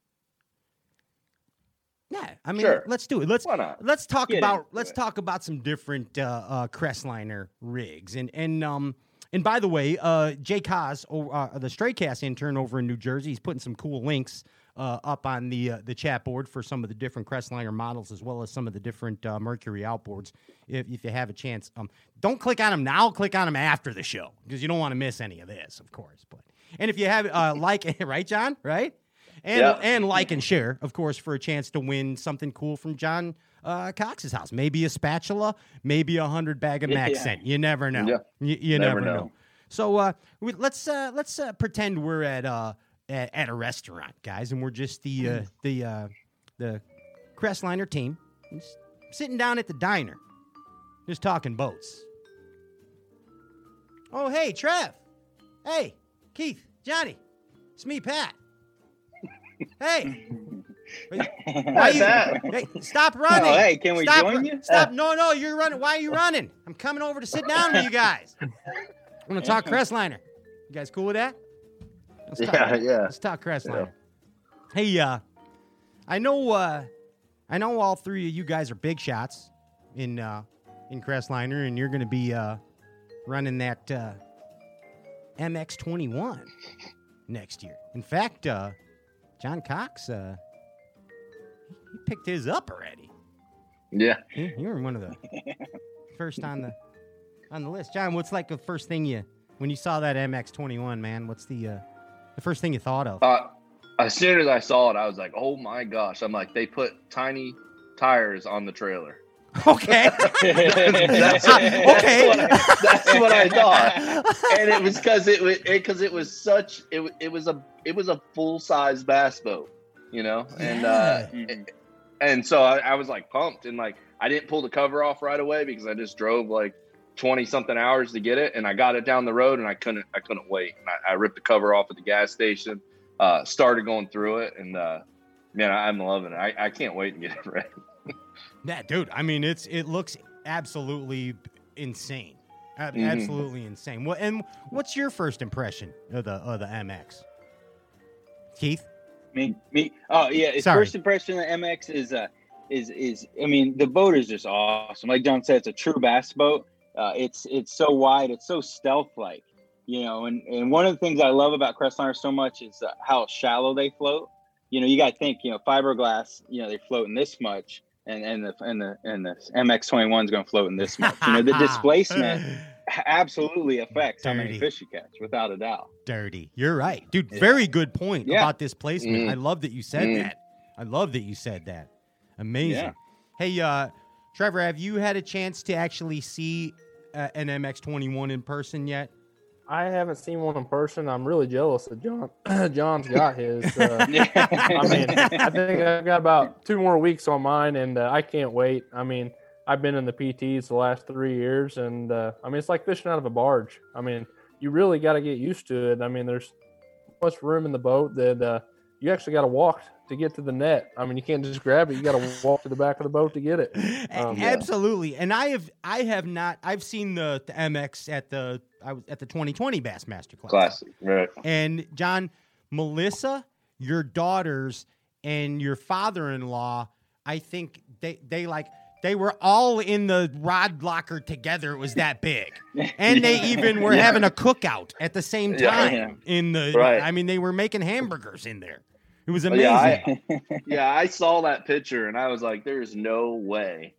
Yeah, I mean, Sure. let's do it. Let's let's talk Get about let's it. talk about some different uh, uh, Crestliner rigs and and um and by the way, uh, Jay o- uh, the Stray Cast intern over in New Jersey, he's putting some cool links uh, up on the uh, the chat board for some of the different Crestliner models as well as some of the different uh, Mercury outboards. If, if you have a chance, um, don't click on them now. Click on them after the show because you don't want to miss any of this, of course. But and if you have uh, like right, John, right, and Yeah. and like and share, of course, for a chance to win something cool from John uh, Cox's house. Maybe a spatula, maybe a hundred bag of Yeah. scent. You never know. Yeah. You, you never, Never know. know. So uh, we, let's uh, let's uh, pretend we're at uh at, at a restaurant, guys, and we're just the uh, the uh, the Crestliner team just sitting down at the diner, just talking boats. Oh, hey, Trev. Hey, Keith, Johnny, it's me, Pat. Hey. Why you, Pat. hey, stop running. Oh, hey, can we stop, join you? Stop. No, no, you're running. Why are you running? I'm coming over to sit down with you guys. I'm going to talk Crestliner. You guys cool with that? Let's talk, Yeah, yeah. Let's talk Crestliner. Hey, uh, I know, uh, I know all three of you guys are big shots in, uh, in Crestliner, and you're going to be, uh, running that, uh, MX21 next year. In fact, uh, John Cox, uh, he picked his up already. Yeah. You you were one of the first on the on the list. John, what's like the first thing you when you saw that MX21, man? What's the uh, the first thing you thought of? Uh, as soon as I saw it, I was like, "Oh my gosh!" I'm like, they put tiny tires on the trailer. okay. that's, okay. That's what, I, that's what I thought, and it was because it was because it, was such it, it was a it was a full size bass boat, you know, and uh, Mhm. and so I, I was like pumped and like I didn't pull the cover off right away because I just drove like twenty something hours to get it, and I got it down the road and I couldn't I couldn't wait. And I, I ripped the cover off at the gas station, uh, started going through it, and uh, man, I, I'm loving it. I, I can't wait to get it ready. Yeah, dude. I mean, it's it looks absolutely insane. Ab- Mhm. Absolutely insane. What and what's your first impression of the of the MX? Keith? Me, me. Oh yeah. His Sorry. first impression of the MX is uh is is I mean the boat is just awesome. Like John said, it's a true bass boat. Uh, it's it's so wide, it's so stealth like, you know. And and one of the things I love about Crestliner so much is uh, how shallow they float. You know, you got to think, you know, fiberglass. You know, they're floating this much, and and the and the and the MX twenty one is going to float in this much. You know, the displacement absolutely affects how many fish you catch, without a doubt. Dirty. You're right, dude. Yeah. Very good point Yeah. about displacement. Mm. I love that you said Mm. that. I love that you said that. Amazing. Yeah. Hey, uh, Trevor, have you had a chance to actually see uh, an MX21 in person yet? I haven't seen one in person. I'm really jealous that John John's got his. Uh, I mean, I think I've got about two more weeks on mine, and uh, I can't wait. I mean, I've been in the PTs the last three years, and uh, I mean, it's like fishing out of a barge. I mean, you really got to get used to it. I mean, there's much room in the boat that uh, you actually got to walk to get to the net. I mean, you can't just grab it; you got to walk to the back of the boat to get it. Um, Absolutely. And I have I have not I've seen the, the MX at the I was at the 2020 Bassmaster class. Classic, right? And John, Melissa, your daughters, and your father-in-law, I think they they like they were all in the rod locker together. It was that big, and they even were Yeah. having a cookout at the same Yeah. time in the. Right. I mean, they were making hamburgers in there. It was But amazing. yeah, I, yeah, I saw that picture and I was like, "There's no way."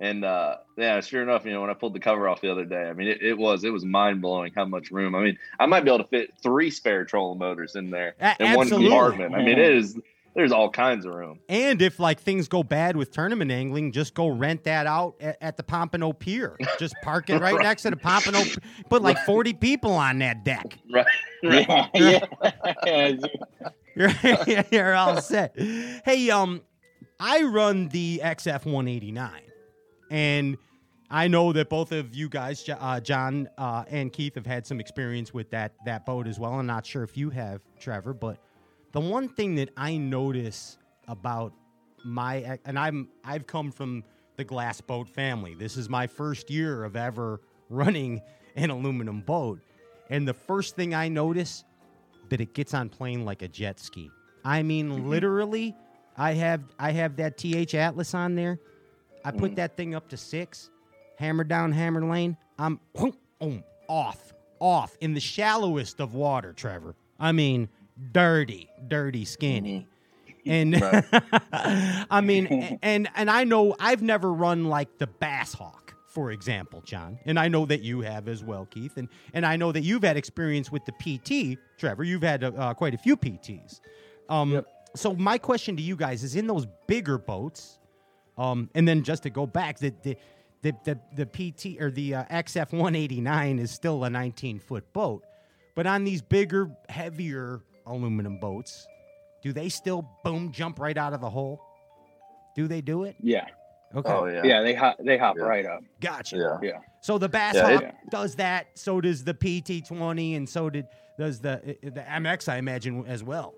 And uh, yeah, sure enough, you know, when I pulled the cover off the other day, I mean, it, it was it was mind blowing how much room. I mean, I might be able to fit three spare trolling motors in there A- in one compartment. I mean, it is there's all kinds of room. And if like things go bad with tournament angling, just go rent that out at, at the Pompano Pier. Just park it right next to the Pompano. Put like forty people on that deck. Right? right. yeah, yeah. You're, you're all set. Hey, um, I run the XF 189, and I know that both of you guys, uh, John uh, and Keith, have had some experience with that that boat as well. I'm not sure if you have, Trevor, but the one thing that I notice about my and I'm I've come from the glass boat family. This is my first year of ever running an aluminum boat, and the first thing I notice that it gets on plane like a jet ski. I mean, mm-hmm. literally, I have I have that TH Atlas on there. I put mm-hmm. that thing up to six, hammer down hammer lane. I'm boom, off, off in the shallowest of water, Trevor. I mean, dirty, dirty, skinny. And Right. I mean, and and I know I've never run like the Bass Hawk, for example, John, and I know that you have as well, Keith, and and I know that you've had experience with the PT, Trevor. You've had uh, quite a few PTs. Um, Yep. So my question to you guys is: in those bigger boats, Um, and then just to go back, the the the the, the PT or the uh, XF 189 is still a 19 foot boat, but on these bigger, heavier aluminum boats, do they still boom jump right out of the hole? Do they do it? Yeah, Okay, Oh yeah. yeah, they hop they hop Yeah. right up. gotcha. Yeah. Yeah, So the Bass Yeah, Hawk it- does that. So does the PT20, and so did does the the MX, I imagine, as well.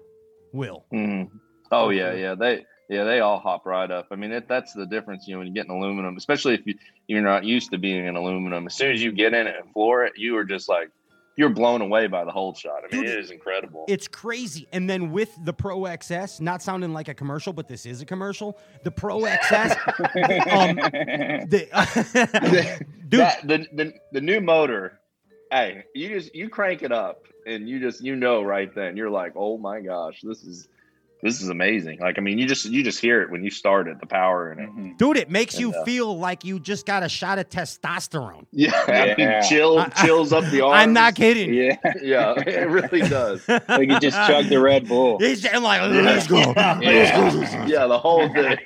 Will. Mhm. Oh yeah, yeah. They yeah they all hop right up. I mean it, that's the difference. You know when you get in aluminum, especially if you you're not used to being in aluminum. As soon as you get in it and floor it, you are just like you're blown away by the hold shot. I mean Dude, it is incredible. It's crazy. And then with the Pro XS, not sounding like a commercial, but this is a commercial. The Pro XS, um, the, dude, That- the, the the new motor. Hey, you just you crank it up and you just you know right then you're like oh my gosh this is this is amazing. Like I mean you just you just hear it when you start it the power in it. Mhm. dude, it makes you uh, feel like you just got a shot of testosterone. Yeah, I mean, Yeah. chill I- chills up the arms. I'm not kidding. yeah, Yeah, it really does. like you just chugged the Red Bull. He's I'm like, let's go. Yeah, yeah, the whole thing.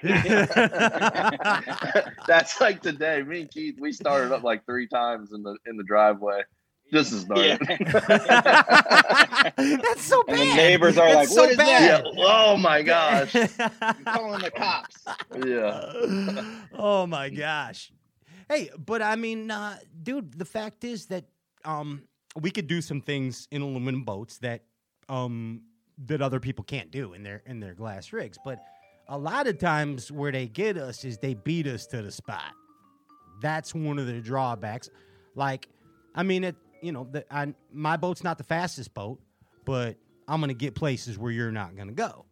That's like today. Me and Keith, we started up like three times in the in the driveway. This is Yeah. That's so bad. And the neighbors are That's like, so "What is bad. Yeah. Oh my gosh. calling the cops. Yeah. oh my gosh. Hey, but I mean, uh, dude, the fact is that um, we could do some things in aluminum boats that um, that other people can't do in their in their glass rigs. But a lot of times where they get us is they beat us to the spot. That's one of the drawbacks. Like, I mean, it you know, the, I, my boat's not the fastest boat, but I'm gonna get places where you're not gonna go.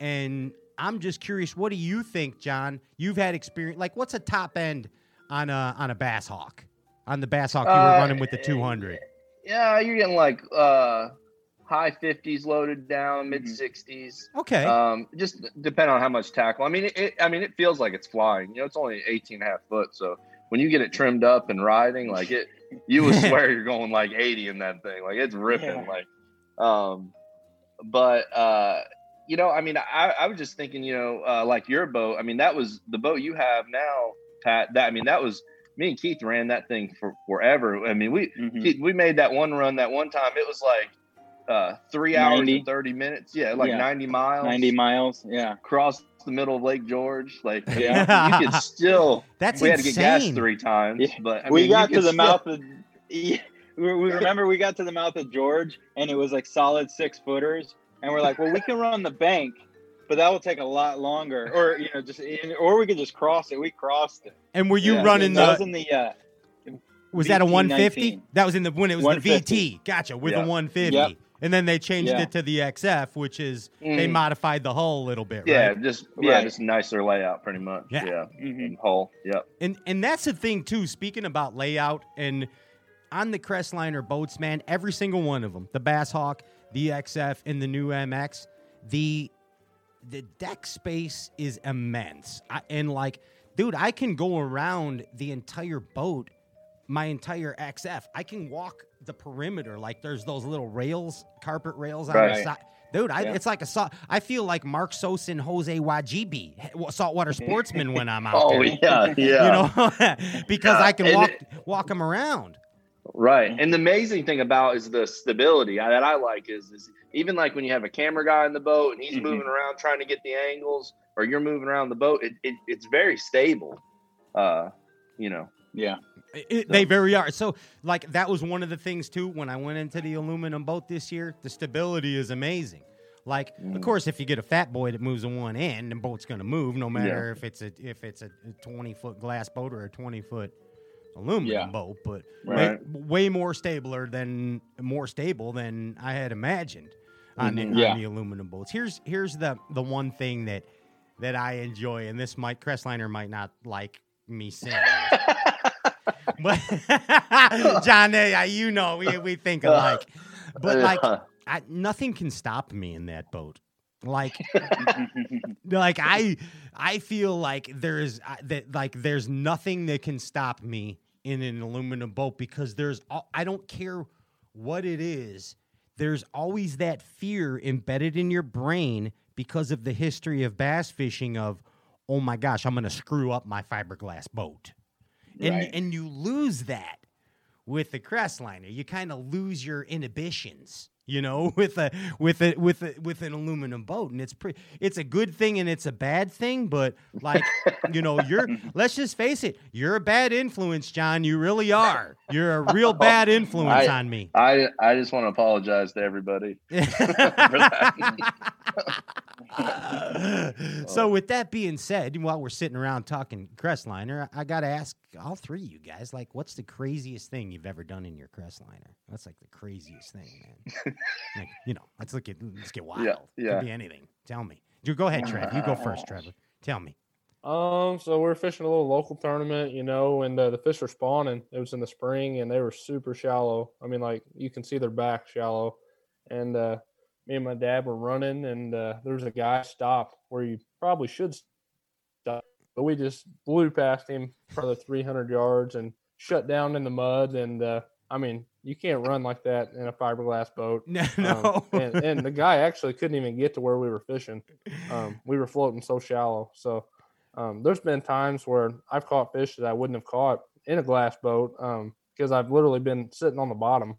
And I'm just curious, what do you think, John? You've had experience. Like, what's a top end on a on a bass hawk? On the bass hawk you were Uh, running with the 200. Yeah, you're getting like uh high 50s loaded down, mid 60s. Okay. Um, just depending on how much tackle. I mean, it, it, I mean, it feels like it's flying. You know, it's only 18 and a half foot. So when you get it trimmed up and riding, like it, you would swear you're going like 80 in that thing. Like it's ripping. Yeah. Like, um, but uh, you know, I mean, I, I was just thinking, you know, uh, like your boat. I mean, that was the boat you have now, Pat. That I mean, that was me and Keith ran that thing for forever. I mean, we Mhm. Keith, we made that one run that one time. It was like uh, three hours 90? and 30 minutes. Yeah, like Yeah. 90 miles. 90 miles. Yeah. across the middle of Lake George. Like Yeah. you could still. That's we had to get gas three times, Yeah. but I we mean, got to the still- mouth of. We, we remember we got to the mouth of George, and it was like solid six footers, and we're like, well, we can run the bank, but that will take a lot longer, or you know, just or we could just cross it. We crossed it. And were you Yeah, running that was the? in the uh, Was that a 150? 19. That was in the when it was the VT. Gotcha, with Yeah. the 150. Yep. And then they changed Yeah. it to the XF, which is they Mm. modified the hull a little bit, Yeah, right? just yeah, Right. just nicer layout, pretty much. Yeah. Yeah, mhm. and hull. Yep. And and that's the thing too. Speaking about layout and on the Crestliner boats, man, every single one of them, the Bass Hawk, the XF, and the new MX, the the deck space is immense. I, and like, dude, I can go around the entire boat, my entire XF. I can walk the perimeter. Like, there's those little rails, carpet rails on the side. Dude, I, Yeah. it's like a saw. I feel like Mark Sosin and Jose Wejebe, saltwater sportsman, when I'm out Oh there yeah, yeah. you know, because Yeah, I can walk it- walk them around. Right. And the amazing thing about is the stability that I like is is even like when you have a camera guy in the boat and he's Mhm. moving around trying to get the angles, or you're moving around the boat, it, it it's very stable. Uh, you know. Yeah. It- they very are. So, like that was one of the things too when I went into the aluminum boat this year. The stability is amazing. Like, of Mm. course, if you get a fat boy that moves on one end, the boat's going to move, no matter if it's a if it's a twenty foot glass boat or a twenty foot aluminum Yeah. boat. But Right. way, way more stabler than more stable than I had imagined on, the, Mhm. on Yeah. the aluminum boats. Here's here's the the one thing that that I enjoy, and this might Crestliner might not like me saying. But John, eh, you know, we, we think alike. But like, I, nothing can stop me in that boat. Like, like I, I feel like there's uh, that like there's nothing that can stop me in an aluminum boat because there's I don't care what it is. There's always that fear embedded in your brain because of the history of bass fishing of oh my gosh, I'm going to screw up my fiberglass boat. And Right. and you lose that with the Crestliner. You kind of lose your inhibitions, you know, with a with a with a with an aluminum boat. And it's pretty it's a good thing and it's a bad thing, but like, you know, you're let's just face it, you're a bad influence, John. You really are. You're a real bad influence I- on me. I I just want to apologize to everybody. so with that being said, while we're sitting around talking Crestliner, I got to ask all three of you guys, like, what's the craziest thing you've ever done in your Crestliner? That's like the craziest thing, man. like, you know, let's look at let's get wild. yeah. It could be anything. Tell me. You go ahead, Trev. You go first, Trevor. Tell me. Um, so we are fishing a little local tournament, you know, and uh, the fish were spawning. It was in the spring, and they were super shallow. I mean, like you can see their back shallow. And uh, me and my dad were running, and uh, there was a guy stopped where you probably should stop, but we just blew past him for the 300 yards and shut down in the mud. And uh, I mean, you can't run like that in a fiberglass boat. No, Um, no. and, and the guy actually couldn't even get to where we were fishing. Um, we were floating so shallow. So um, there's been times where I've caught fish that I wouldn't have caught in a glass boat because I've literally been sitting on the bottom.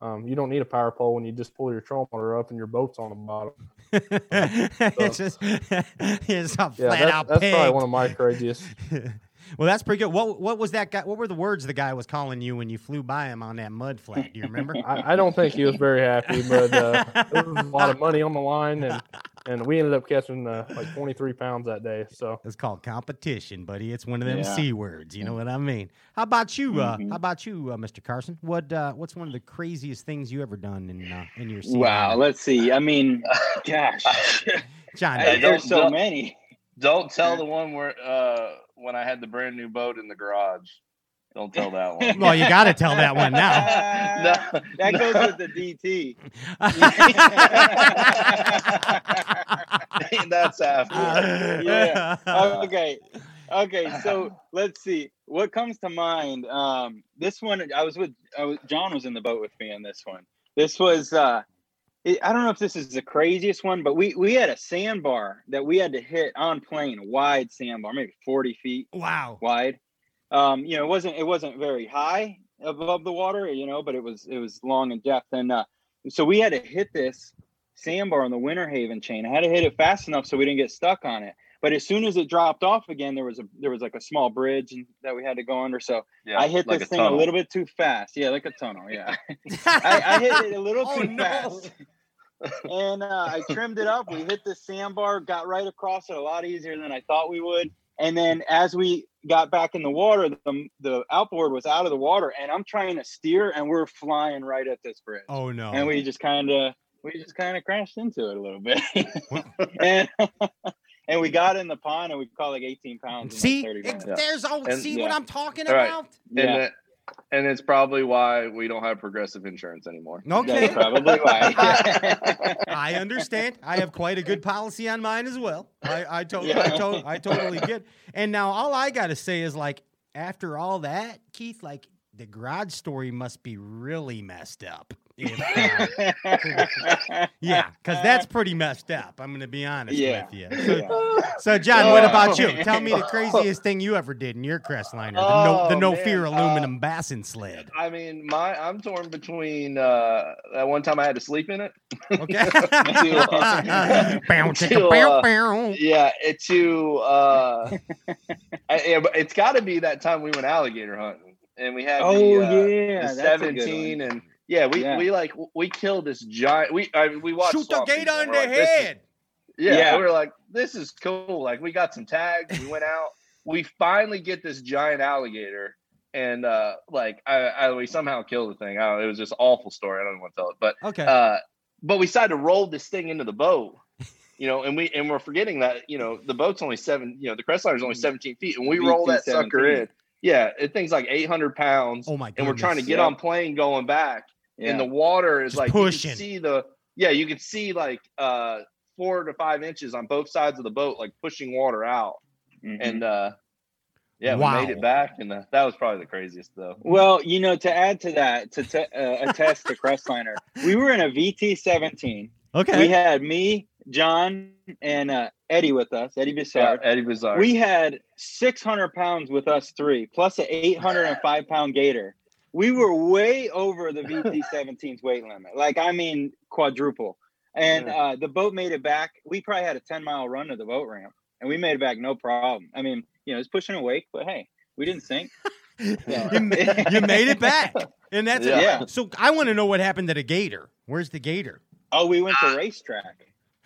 Um, you don't need a power pole when you just pull your trolling motor up and your boat's on the bottom. it's just it's a Yeah, flat that's, out that's pig. probably one of my craziest. well, that's pretty good. What what was that guy? What were the words the guy was calling you when you flew by him on that mud flat? Do you remember? I, I don't think he was very happy, but uh, there was a lot of money on the line, and and we ended up catching uh, like 23 pounds that day. So It's called competition, buddy. It's one of them Yeah. c words. You know what I mean? How about you? Uh, Mhm. how about you, uh, Mr. Carson? What uh, what's one of the craziest things you ever done in uh, in your sea? Wow. life? Let's see. I mean, gosh, John. Hey, there's so don't- many. Don't tell the one where uh when I had the brand new boat in the garage. Don't tell that one. well, you got to tell that one now. no, That no. goes with the DT. That's after. Yeah. okay okay so let's see what comes to mind um this one i was with I was, john was in the boat with me on this one this was uh it, i don't know if this is the craziest one but we we had a sandbar that we had to hit on plane a wide sandbar maybe 40 feet wow. wide um you know it wasn't it wasn't very high above the water you know but it was it was long in depth. And uh so we had to hit this sandbar on the winter haven chain. I had to hit it fast enough so we didn't get stuck on it. But as soon as it dropped off again there was a there was like a small bridge that we had to go under. So Yeah, i hit like this a thing a little bit too fast. Yeah like a tunnel yeah. I, I hit it a little Oh, too no. fast. And uh, I trimmed it up. We hit the sandbar, got right across it a lot easier than I thought we would. And then as we got back in the water, the, the outboard was out of the water, and I'm trying to steer, and we're flying right at this bridge. Oh no. And we just kind of we just kind of crashed into it a little bit, and and we got in the pond, and we caught like 18 pounds. In see, like 30 it- there's oh, And- see what I'm talking All right. about. And, Yeah, it, and it's probably why we don't have progressive insurance anymore. Okay. that's probably why. I understand. I have quite a good policy on mine as well. I I, to- I, to- I totally get. And now all I got to say is like after all that, Keith, like the garage story must be really messed up. If, uh, yeah, because that's pretty messed up. I'm going to be honest Yeah. with you. So, Yeah. so, John, what Oh. about you? Tell me the craziest thing you ever did in your Crestliner, the no, the Oh, no man. fear Uh, aluminum bassin sled. I mean, my I'm torn between uh, that one time I had to sleep in it. Okay. To, Bow, to, uh. Yeah, it to uh, I, yeah, but it's got to be that time we went alligator hunting and we had oh the, uh, yeah, the that's a good 17 and yeah, we Yeah. we like we killed this giant. We I, we watched Shoot the Swamp gate on the like, this is- head. Yeah, Yeah. we were like, this is cool. Like we got some tags. We went out. We finally get this giant alligator, and uh, like I, I we somehow killed the thing. I don't, it was just awful story. I don't even want to tell it, but Okay. uh, but we decided to roll this thing into the boat. You know, and we and we're forgetting that you know the boat's only seven. You know, the Crestliner is only seventeen feet, and we roll that sucker in. Yeah, it thing's like eight hundred pounds, oh my god. and we're trying to get yeah. on plane going back Yeah. and the water is Just like pushing. you can see the yeah you can see like uh four to five inches on both sides of the boat like pushing water out Mhm. and uh yeah we made it back and uh, that was probably the craziest though Well, you know, to add to that, to te- uh, attest to Crestliner, we were in a VT 17. Okay. We had me, John and uh, Eddie with us, Eddie Yeah, Eddie Bizarre. we had 600 pounds with us three, plus an 805 pound gator. We were way over the VT 17's weight limit. Like, I mean, quadruple. And uh, the boat made it back. We probably had a 10 mile run to the boat ramp, and we made it back no problem. I mean, you know, it's pushing a wake, but hey, we didn't sink. you, ma- you made it back, and that's it. Yeah. So I want to know what happened to the gator. Where's the gator? Oh, we went to RaceTrac.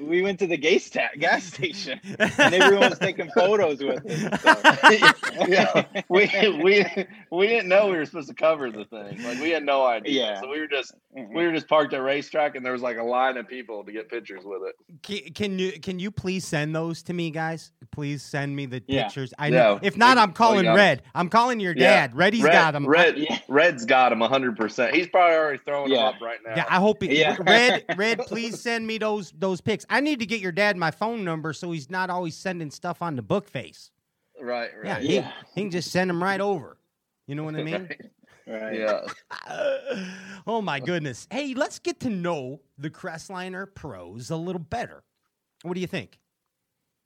we went to the gas, ta- gas station, and everyone was taking photos with it. So. yeah, we we we didn't know we were supposed to cover the thing. Like we had no idea. Yeah. So we were just mm-hmm. we were just parked at RaceTrac, and there was like a line of people to get pictures with it. Can, can you can you please send those to me, guys? Please send me the Yeah. pictures. I know. Yeah. If not, oh, I'm calling oh, yeah. Red. I'm calling your Yeah. dad. Reddy's Red, got them. Red, Yeah. Red's got him hundred percent. He's probably already throwing Yeah. them up right now. Yeah, I hope he, Yeah. Red. Red, please send me those those pics. I need to get your dad my phone number so he's not always sending stuff on the book face. right, Yeah, right. he, Yeah. he can just send them right over. You know what I mean? Right. Yeah. oh my goodness. Hey, let's get to know the Crestliner pros a little better. What do you think?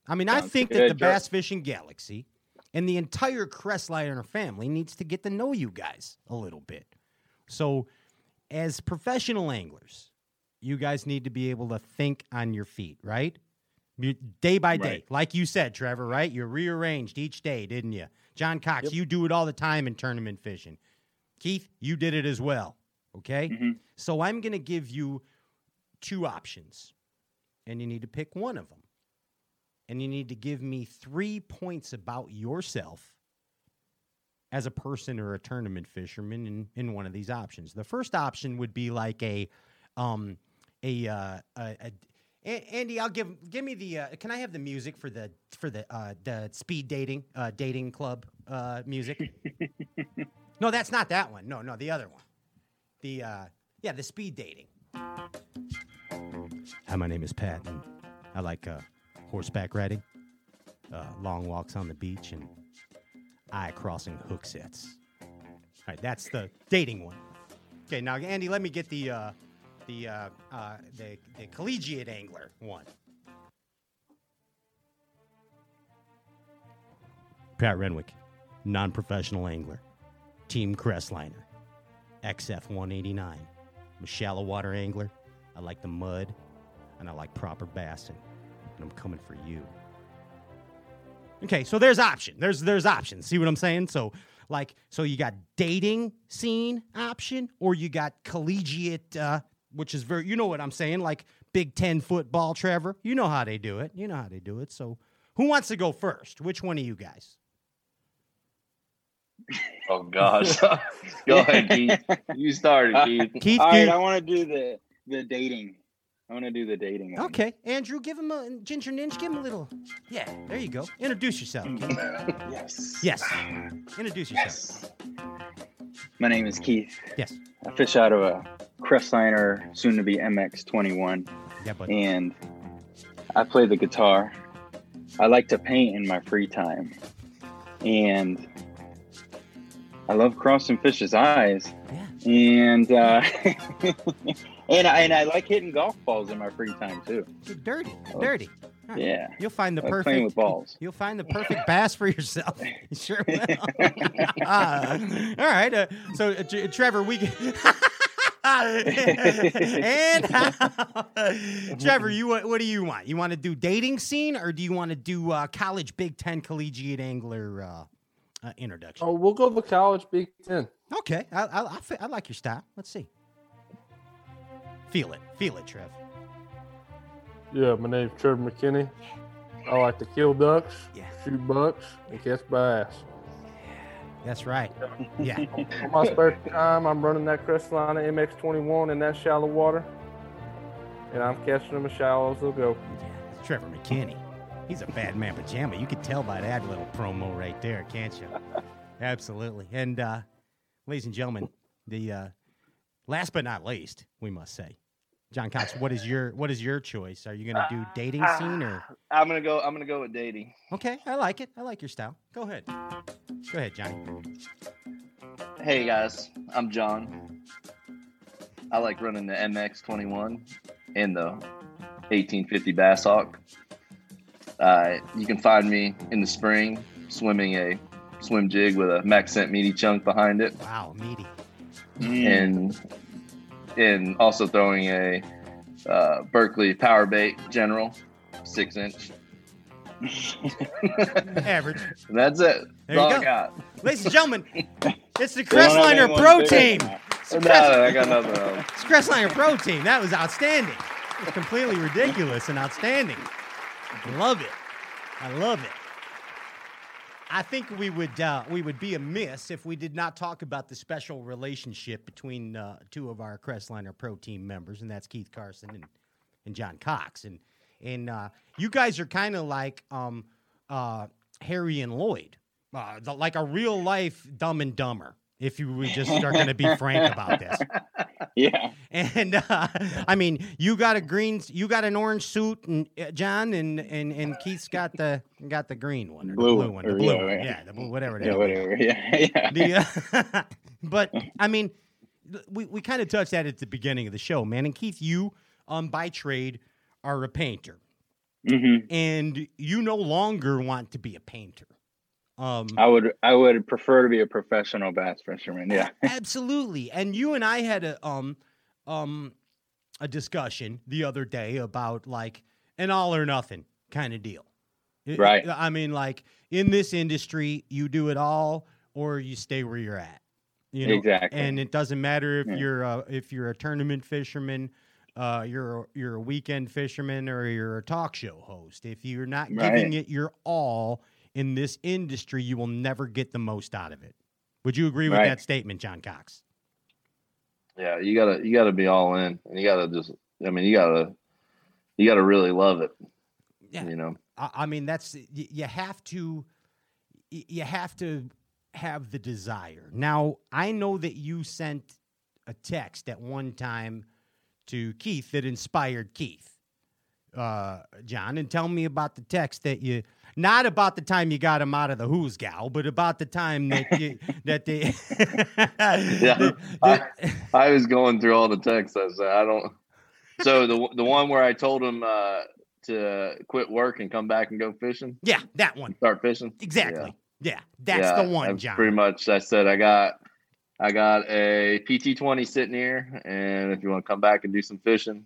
I mean, I Sounds think that the Joe. Bass Fishing Galaxy and the entire Crestliner family needs to get to know you guys a little bit. So, as professional anglers, you guys need to be able to think on your feet, right? Day by day, Right. like you said, Trevor, right? You rearranged each day, didn't you? John Cox, you do it all the time in tournament fishing. Keith, you did it as well. Okay? Mhm. So I'm going to give you two options, and you need to pick one of them. And you need to give me three points about yourself as a person or a tournament fisherman in, in one of these options. The first option would be like a, um, a, uh, a, a Andy, I'll give give me the. Uh, can I have the music for the for the uh, the speed dating uh, dating club uh, music? no, that's not that one. No, no, the other one. The uh, yeah, the speed dating. Hi, my name is Pat, and I like uh, horseback riding, uh, long walks on the beach, and eye crossing hook sets. All right, that's the dating one. Okay, now Andy, let me get the uh, the uh, uh, the the collegiate angler one. Pat Renwick, non-professional angler, Team Crestliner, XF 189. I'm a shallow water angler. I like the mud, and I like proper bassing, and I'm coming for you. Okay, so there's option. There's there's options. See what I'm saying? So like so you got dating scene option, or you got collegiate, uh, which is very you know what I'm saying, like Big Ten football. Trevor, you know how they do it. You know how they do it. So who wants to go first? Which one of you guys? Oh gosh. Go ahead, Keith. You started, Keith. Keith, All do- I want to do the the dating. I want to do the dating. one. Okay, Andrew, give him a Ginger Ninja. Give him a little. Yeah, there you go. Introduce yourself. Keith. Yes. Yes. Introduce yourself. Yes. My name is Keith. Yes. I fish out of a Crestliner, soon to be MX21, Yeah, but and I play the guitar. I like to paint in my free time, and I love crossing fish's eyes. yeah. And uh, and I, and I like hitting golf balls in my free time too. Get dirty, Oh. dirty. All right. Yeah, You'll find the I like perfect. playing with balls. You'll find the perfect bass for yourself. You sure will. Ah, all right. Uh, so, uh, Tr- Trevor, we. and Trevor, you what, what do you want? You want to do dating scene, or do you want to do uh, college Big Ten collegiate angler uh, uh, introduction? Oh, we'll go the college Big Ten. Okay, I, I, I, fe- I like your style. Let's see. Feel it, feel it, Trev. Yeah, my name's Trevor McKinney. I like to kill ducks, Yeah. shoot bucks, and catch bass. That's right. Yeah. On my spare time, I'm running that Crestliner MX21 in that shallow water, and I'm catching them as shallow as they'll go. Yeah, it's Trevor McKinney. He's a bad man pajama. You could tell by that little promo right there, can't you? Absolutely. And uh, ladies and gentlemen, the uh, last but not least, we must say, John Cox, what is your what is your choice? Are you going to do dating scene or? I'm gonna go. I'm gonna go with dating. Okay, I like it. I like your style. Go ahead. Go ahead, Johnny. Hey guys, I'm John. I like running the MX21 and the 1850 Bass Hawk. Uh, you can find me in the spring swimming a swim jig with a MaxScent meaty chunk behind it, Wow, meaty. Mm. and and also throwing a uh, Berkley Power Bait General six inch. Average. That's it. There That's you all go. I got. Ladies and gentlemen, it's the They don't have Crestliner Pro bigger Team. than. It's No, Crest- no, I got nothing else. it's Crestliner Pro Team. That was outstanding. It's completely ridiculous and outstanding. I love it. I love it. I think we would uh, we would be amiss if we did not talk about the special relationship between uh, two of our Crestliner Pro Team members, and that's Keith Carson and, and John Cox. And and uh, you guys are kind of like um, uh, Harry and Lloyd, uh, the, like a real life Dumb and Dumber. If you we just are going to be frank about this, Yeah. and uh, I mean, you got a green, you got an orange suit, and uh, John, and and and Keith's got the got the green one, or Blue the blue one, the or blue yeah, one, yeah. yeah, the blue, whatever. it Yeah. Whatever. Yeah. Yeah. The, uh, but I mean, we, we kind of touched that at the beginning of the show, man. And Keith, you um by trade are a painter, hmm and you no longer want to be a painter. Um, I would. I would prefer to be a professional bass fisherman. Yeah. absolutely. And you and I had a um um a discussion the other day about like an all or nothing kind of deal. Right. I mean, like in this industry, you do it all or you stay where you're at. You know? Exactly. And it doesn't matter if Yeah. you're a, if you're a tournament fisherman, uh, you're a, you're a weekend fisherman, or you're a talk show host. If you're not giving Right. it your all in this industry, you will never get the most out of it. Would you agree with Right. that statement, John Cox? Yeah, you gotta you gotta be all in, and you gotta just. I mean, you gotta you gotta really love it. Yeah. You know. I, I mean, that's you have to you have to have the desire. Now, I know that you sent a text at one time to Keith that inspired Keith, uh, John, and tell me about the text that you. Not about the time you got him out of the who's gal, but about the time that you, that they. Yeah, that- I, I was going through all the texts. I said, I don't. So the the one where I told him uh, to quit work and come back and go fishing, yeah, that one start fishing. exactly. Yeah, that's Yeah, the one, John. Pretty much. I said I got I got a PT twenty sitting here, and if you want to come back and do some fishing,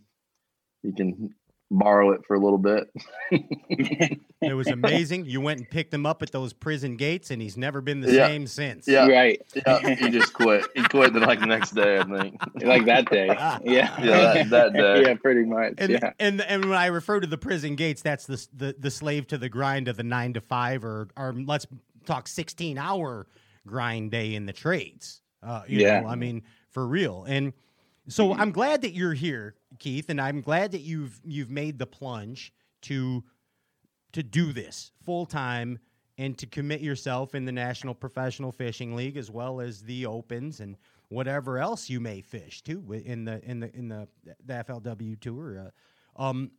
you can borrow it for a little bit. It was amazing. You went and picked him up at those prison gates, and he's never been the Yeah. same since. Yeah. Right. Yeah, he just quit. He quit the like next day, I think. Like that day. Yeah. Yeah, that- that day. yeah. Pretty much. And, yeah. and and when I refer to the prison gates, that's the the, the slave to the grind of the nine to five, or or let's talk sixteen hour grind day in the trades. Uh, you Yeah. know, I mean, for real. And so I'm glad that you're here, Keith, and I'm glad that you've you've made the plunge to to do this full time and to commit yourself in the National Professional Fishing League as well as the opens and whatever else you may fish too in the in the in the, the FLW tour. Uh, um,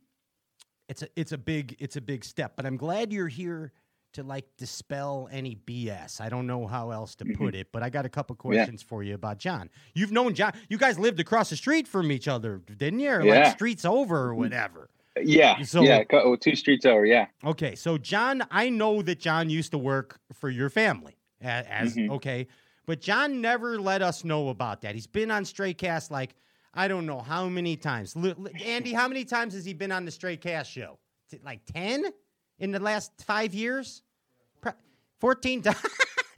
it's a it's a big it's a big step, but I'm glad you're here to like dispel any BS. I don't know how else to put it, but I got a couple questions for you about John. You've known John. You guys lived across the street from each other, didn't you? Or like Yeah. streets over or whatever. Yeah. So- yeah. oh, two streets over. Yeah. Okay, so John, I know that John used to work for your family as, Mhm. okay, but John never let us know about that. He's been on Stray Cast like I don't know how many times. Andy, how many times has he been on the Stray Cast show? Like ten in the last five years? Pro- Fourteen times.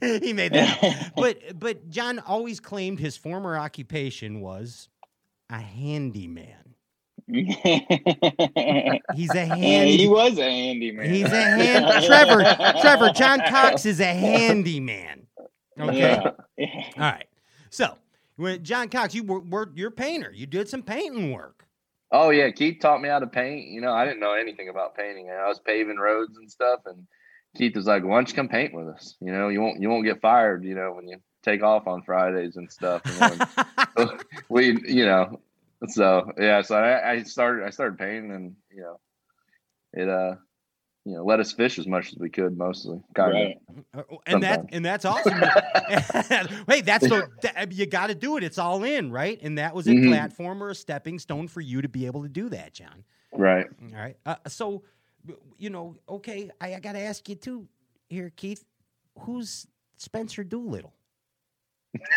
he made that. but but John always claimed his former occupation was a handyman. He's a Yeah, handy. he was a handyman. He's a hand. Trevor. Trevor. John Cox is a handyman. Okay. Yeah. All right. So, when John Cox, you were, were you're a painter. You did some painting work. Oh yeah, Keith taught me how to paint. You know, I didn't know anything about painting. I was paving roads and stuff, and Keith was like, "Why don't you come paint with us? You know, you won't you won't get fired. You know, when you take off on Fridays and stuff." And then we, you know, so yeah, so I, I started I started painting, and you know, it uh, you know let us fish as much as we could, mostly. Kind Right. Uh, and that and that's awesome. hey, that's the that, you got to do it. It's all in, right? And that was a Mhm. platform or a stepping stone for you to be able to do that, John. Right. All right. Uh, so, you know, okay, I, I got to ask you too, here, Keith. Who's Spencer Doolittle?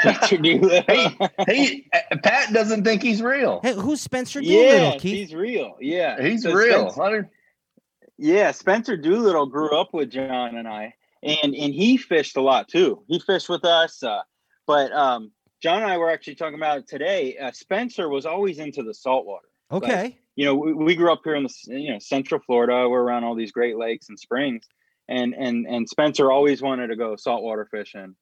Spencer Doolittle. Hey, hey, uh, Pat doesn't think he's real. Hey, who's Spencer Doolittle, yeah, Keith? he's real. Yeah, He's So real. Spencer- Yeah, Spencer Doolittle grew up with John and I, and and he fished a lot too. He fished with us, uh, but um, John and I were actually talking about it today. Uh, Spencer was always into the saltwater. Okay. You know, we, we grew up here in the you know Central Florida. We're around all these Great Lakes and springs, and and and Spencer always wanted to go saltwater fishing.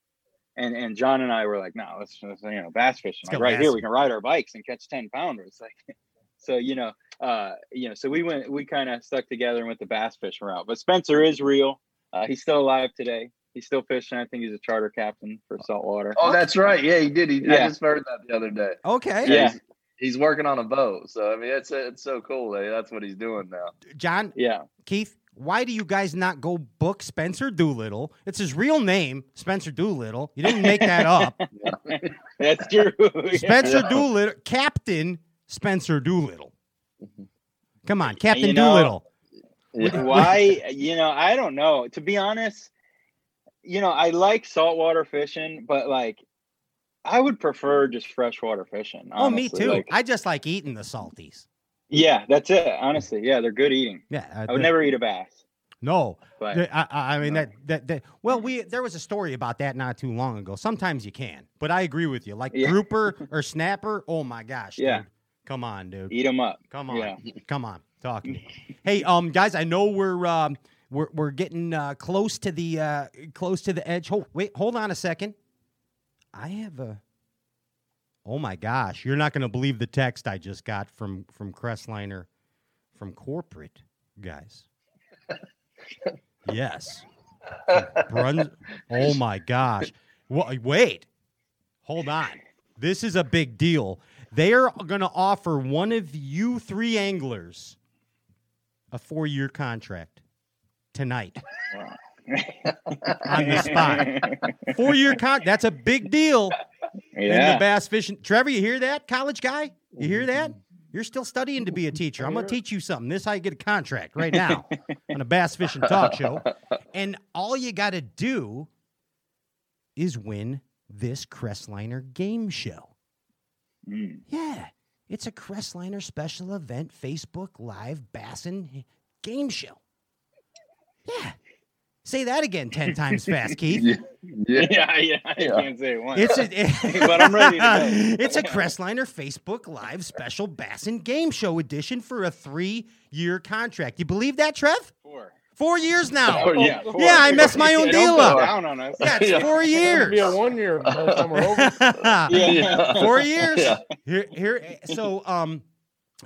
And and John and I were like, no, let's, let's you know bass fishing. Like, right bass. here, we can ride our bikes and catch ten pounders. Like, so you know, uh, you know, so we went, we kind of stuck together and went the bass fishing route. But Spencer is real. Uh, he's still alive today. He's still fishing. I think he's a charter captain for saltwater. Oh, that's right. Yeah, he did. He, I just heard that the other day. Okay. Yeah. He's, he's working on a boat. So I mean, it's it's so cool. That that's what he's doing now. John, Yeah, Keith, why do you guys not go book Spencer Doolittle? It's his real name, Spencer Doolittle. You didn't make that up. that's true. Spencer Yeah. Doolittle, Captain Spencer Doolittle. Come on, Captain You know- Doolittle. Why? You know, I don't know. To be honest, you know, I like saltwater fishing, but like, I would prefer just freshwater fishing. Oh, me too. Like, I just like eating the salties. yeah, that's it. Honestly, yeah, they're good eating. Yeah, uh, I would never eat a bass, No, but I, I I mean No. that, that that well we there was a story about that not too long ago. Sometimes you can, but I agree with you. Like Yeah. grouper or snapper. Oh my gosh, Yeah. dude. Come on, dude. eat them up. Come on. Yeah. Come on. Talk to me. hey, um, guys, I know we're um we're we're getting uh, close to the uh close to the edge. Hold wait, hold on a second. I have a Oh my gosh, you're not gonna believe the text I just got from from Crestliner from corporate guys. yes. Brun- oh my gosh. Wa- Wait. Hold on. This is a big deal. They are going to offer one of you three anglers a four year contract tonight on the spot. Four year contract. That's a big deal in the bass fishing. Trevor, you hear that, college guy? You hear that? You're still studying to be a teacher. I'm going to teach you something. This is how you get a contract right now on a bass fishing talk show. And all you got to do is win this Crestliner game show. Mm. Yeah, it's a Crestliner special event Facebook Live Bassin game show. Yeah. Say that again 10 times fast, Keith. Yeah. Yeah. yeah, yeah. I Yeah. can't say it once. It's a, But I'm ready to go. It's a Crestliner Facebook Live special Bassin game show edition for a three year contract. You believe that, Trev? four. Four years now. Oh, Yeah, four. Yeah, I messed my own Yeah, deal don't up. Down on us. Yeah, it's Yeah. four It'll years. be a one year by the time we're over. Yeah. Four years. Yeah. Here, here. So, um,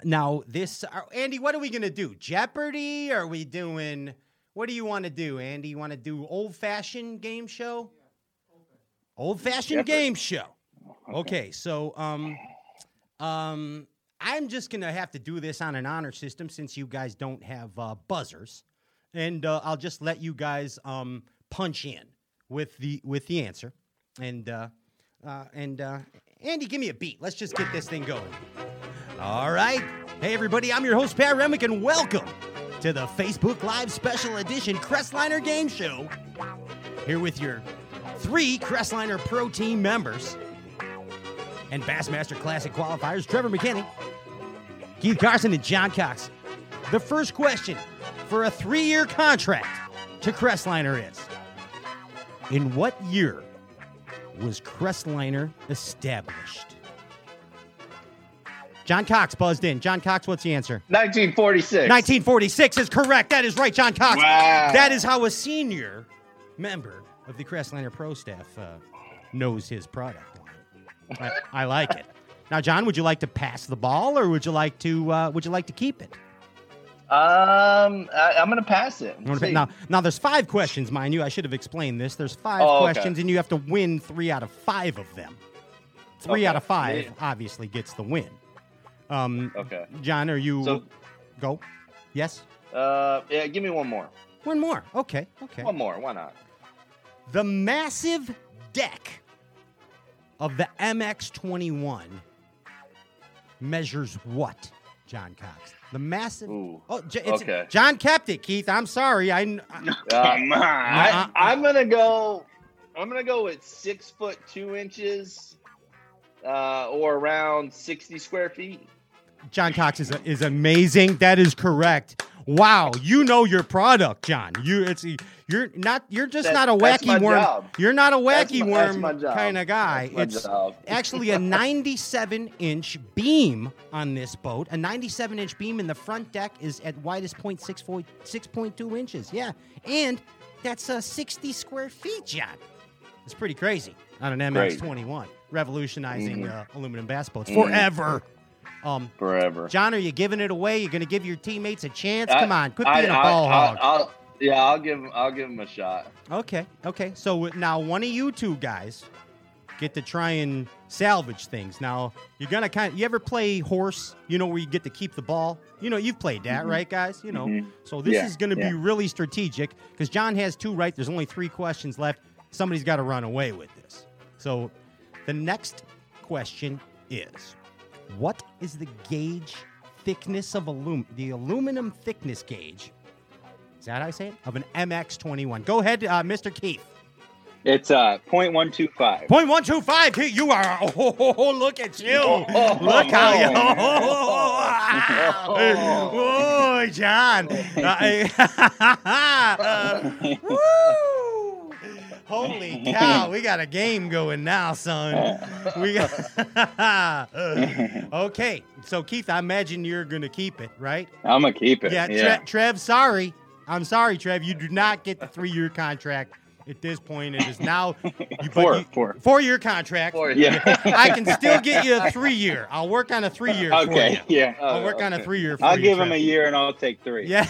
now this, uh, Andy, what are we gonna do? Jeopardy? Are we doing? What do you want to do, Andy? You want to do old fashioned game show? Old fashioned game show. Okay, so um, um, I'm just gonna have to do this on an honor system since you guys don't have uh, buzzers, and uh, I'll just let you guys um punch in with the with the answer, and uh, uh, and uh, Andy, give me a beat. Let's just get this thing going. All right, hey everybody, I'm your host Pat Remick, and welcome to the Facebook Live Special Edition Crestliner Game Show. Here with your three Crestliner Pro Team members and Bassmaster Classic qualifiers, Trevor McKinney, Keith Carson, and John Cox. The first question for a three year contract to Crestliner is In what year was Crestliner established? John Cox buzzed in. John Cox, what's the answer? 1946. 1946 is correct. That is right, John Cox. Wow. That is how a senior member of the Crestliner Pro staff uh, knows his product line. I, I like it. Now, John, would you like to pass the ball, or would you like to uh, would you like to keep it? Um, I, I'm gonna pass it. Pa- Now, now there's five questions, mind you. I should have explained this. There's five Oh, okay. questions, and you have to win three out of five of them. Three Okay. out of five Yeah. obviously gets the win. Um, Okay. John, are you So- go? Yes. Uh, yeah. Give me one more. One more. Okay. Okay. One more. Why not? The massive deck of the MX21 measures what, John Cox? The massive. Ooh. Oh, J- it's, Okay. John kept it, Keith. I'm sorry. I, I Come on. I, I'm gonna go. I'm gonna go with six foot two inches, uh, or around sixty square feet. John Cox is is amazing. That is correct. Wow, you know your product, John. You it's you're not you're just That- not a wacky worm. job. You're not a wacky that's worm my job. kind of guy. It's actually a 97 inch beam on this boat. A 97 inch beam in the front deck is at widest point 6.4 6.2 inches. Yeah, and that's uh, 60 square feet, John. It's pretty crazy on an Crazy. MX21, revolutionizing Mhm. uh, aluminum bass boats Mhm. forever. Um, Forever. John, are you giving it away? You're going to give your teammates a chance? I- Come on, quit I- being a I- ball I'll- hog. I'll- yeah, I'll give. him- I'll give him a shot. okay, okay. So now one of you two guys get to try and salvage things. Now you're gonna kind. Of, you ever play horse? You know where you get to keep the ball. You know you've played that, Mhm. right, guys? You know. Mhm. So this Yeah, is going to yeah. be really strategic because John has two right. There's only three questions left. Somebody's got to run away with this. So the next question is what is the gauge thickness of aluminum, the aluminum thickness gauge? Is that how I say it? Of an MX21. Go ahead, uh, Mr. Keith. It's uh 0.125. Point one two five. You are. Oh, look at you. Oh, look how you. Oh. Oh, John. Uh, woo. Holy cow! We got a game going now, son. We got. okay, so Keith, I imagine you're gonna keep it, right? I'm gonna keep it. Yeah, Yeah. Trev, sorry. I'm sorry, Trev. You do not get the three year contract at this point. It is now you, Four, you- four. four year contract. Four. Yeah. I can still get you a three year. I'll work on a three year okay. Yeah. I'll work on a three year I'll you. give him a year and I'll take three. Yeah.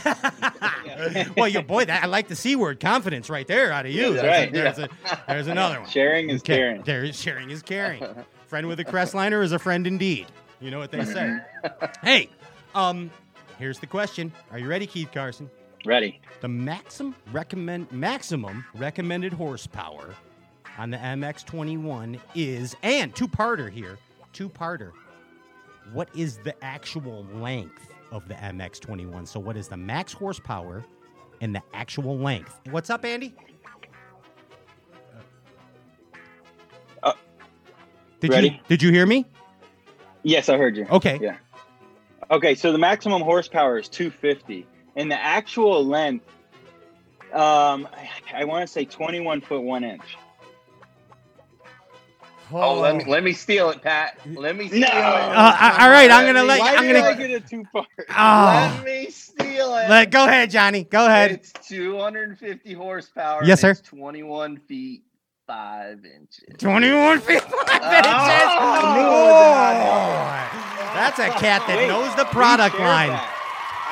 well, your boy, that I like the c word, confidence, right there, out of you. That's right. a, there's, a, there's another one. Sharing is Okay, caring. There is sharing is caring. friend with a Crestliner is a friend indeed. You know what they say. hey, um, here's the question. Are you ready, Keith Carson? Ready. The maximum recommend maximum recommended horsepower on the MX21 is and two parter here, two parter. What is the actual length of the MX21? So what is the max horsepower and the actual length? What's up, Andy? Uh, did you ready? did you hear me? Yes, I heard you. Okay. Yeah. Okay, so the maximum horsepower is 250, and the actual length, um, I, I want to say 21 foot one inch. Oh, let me let me steal it, Pat. Let me steal No. it. Uh, all right, I'm gonna let you- Why I'm did gonna- I get a two part? Oh. Let me steal it. Let go ahead, Johnny. Go ahead. It's 250 horsepower. Yes, sir. It's 21 feet five inches. 21 feet five inches. Oh. Oh, that's a cat that Wait, knows the product line. that.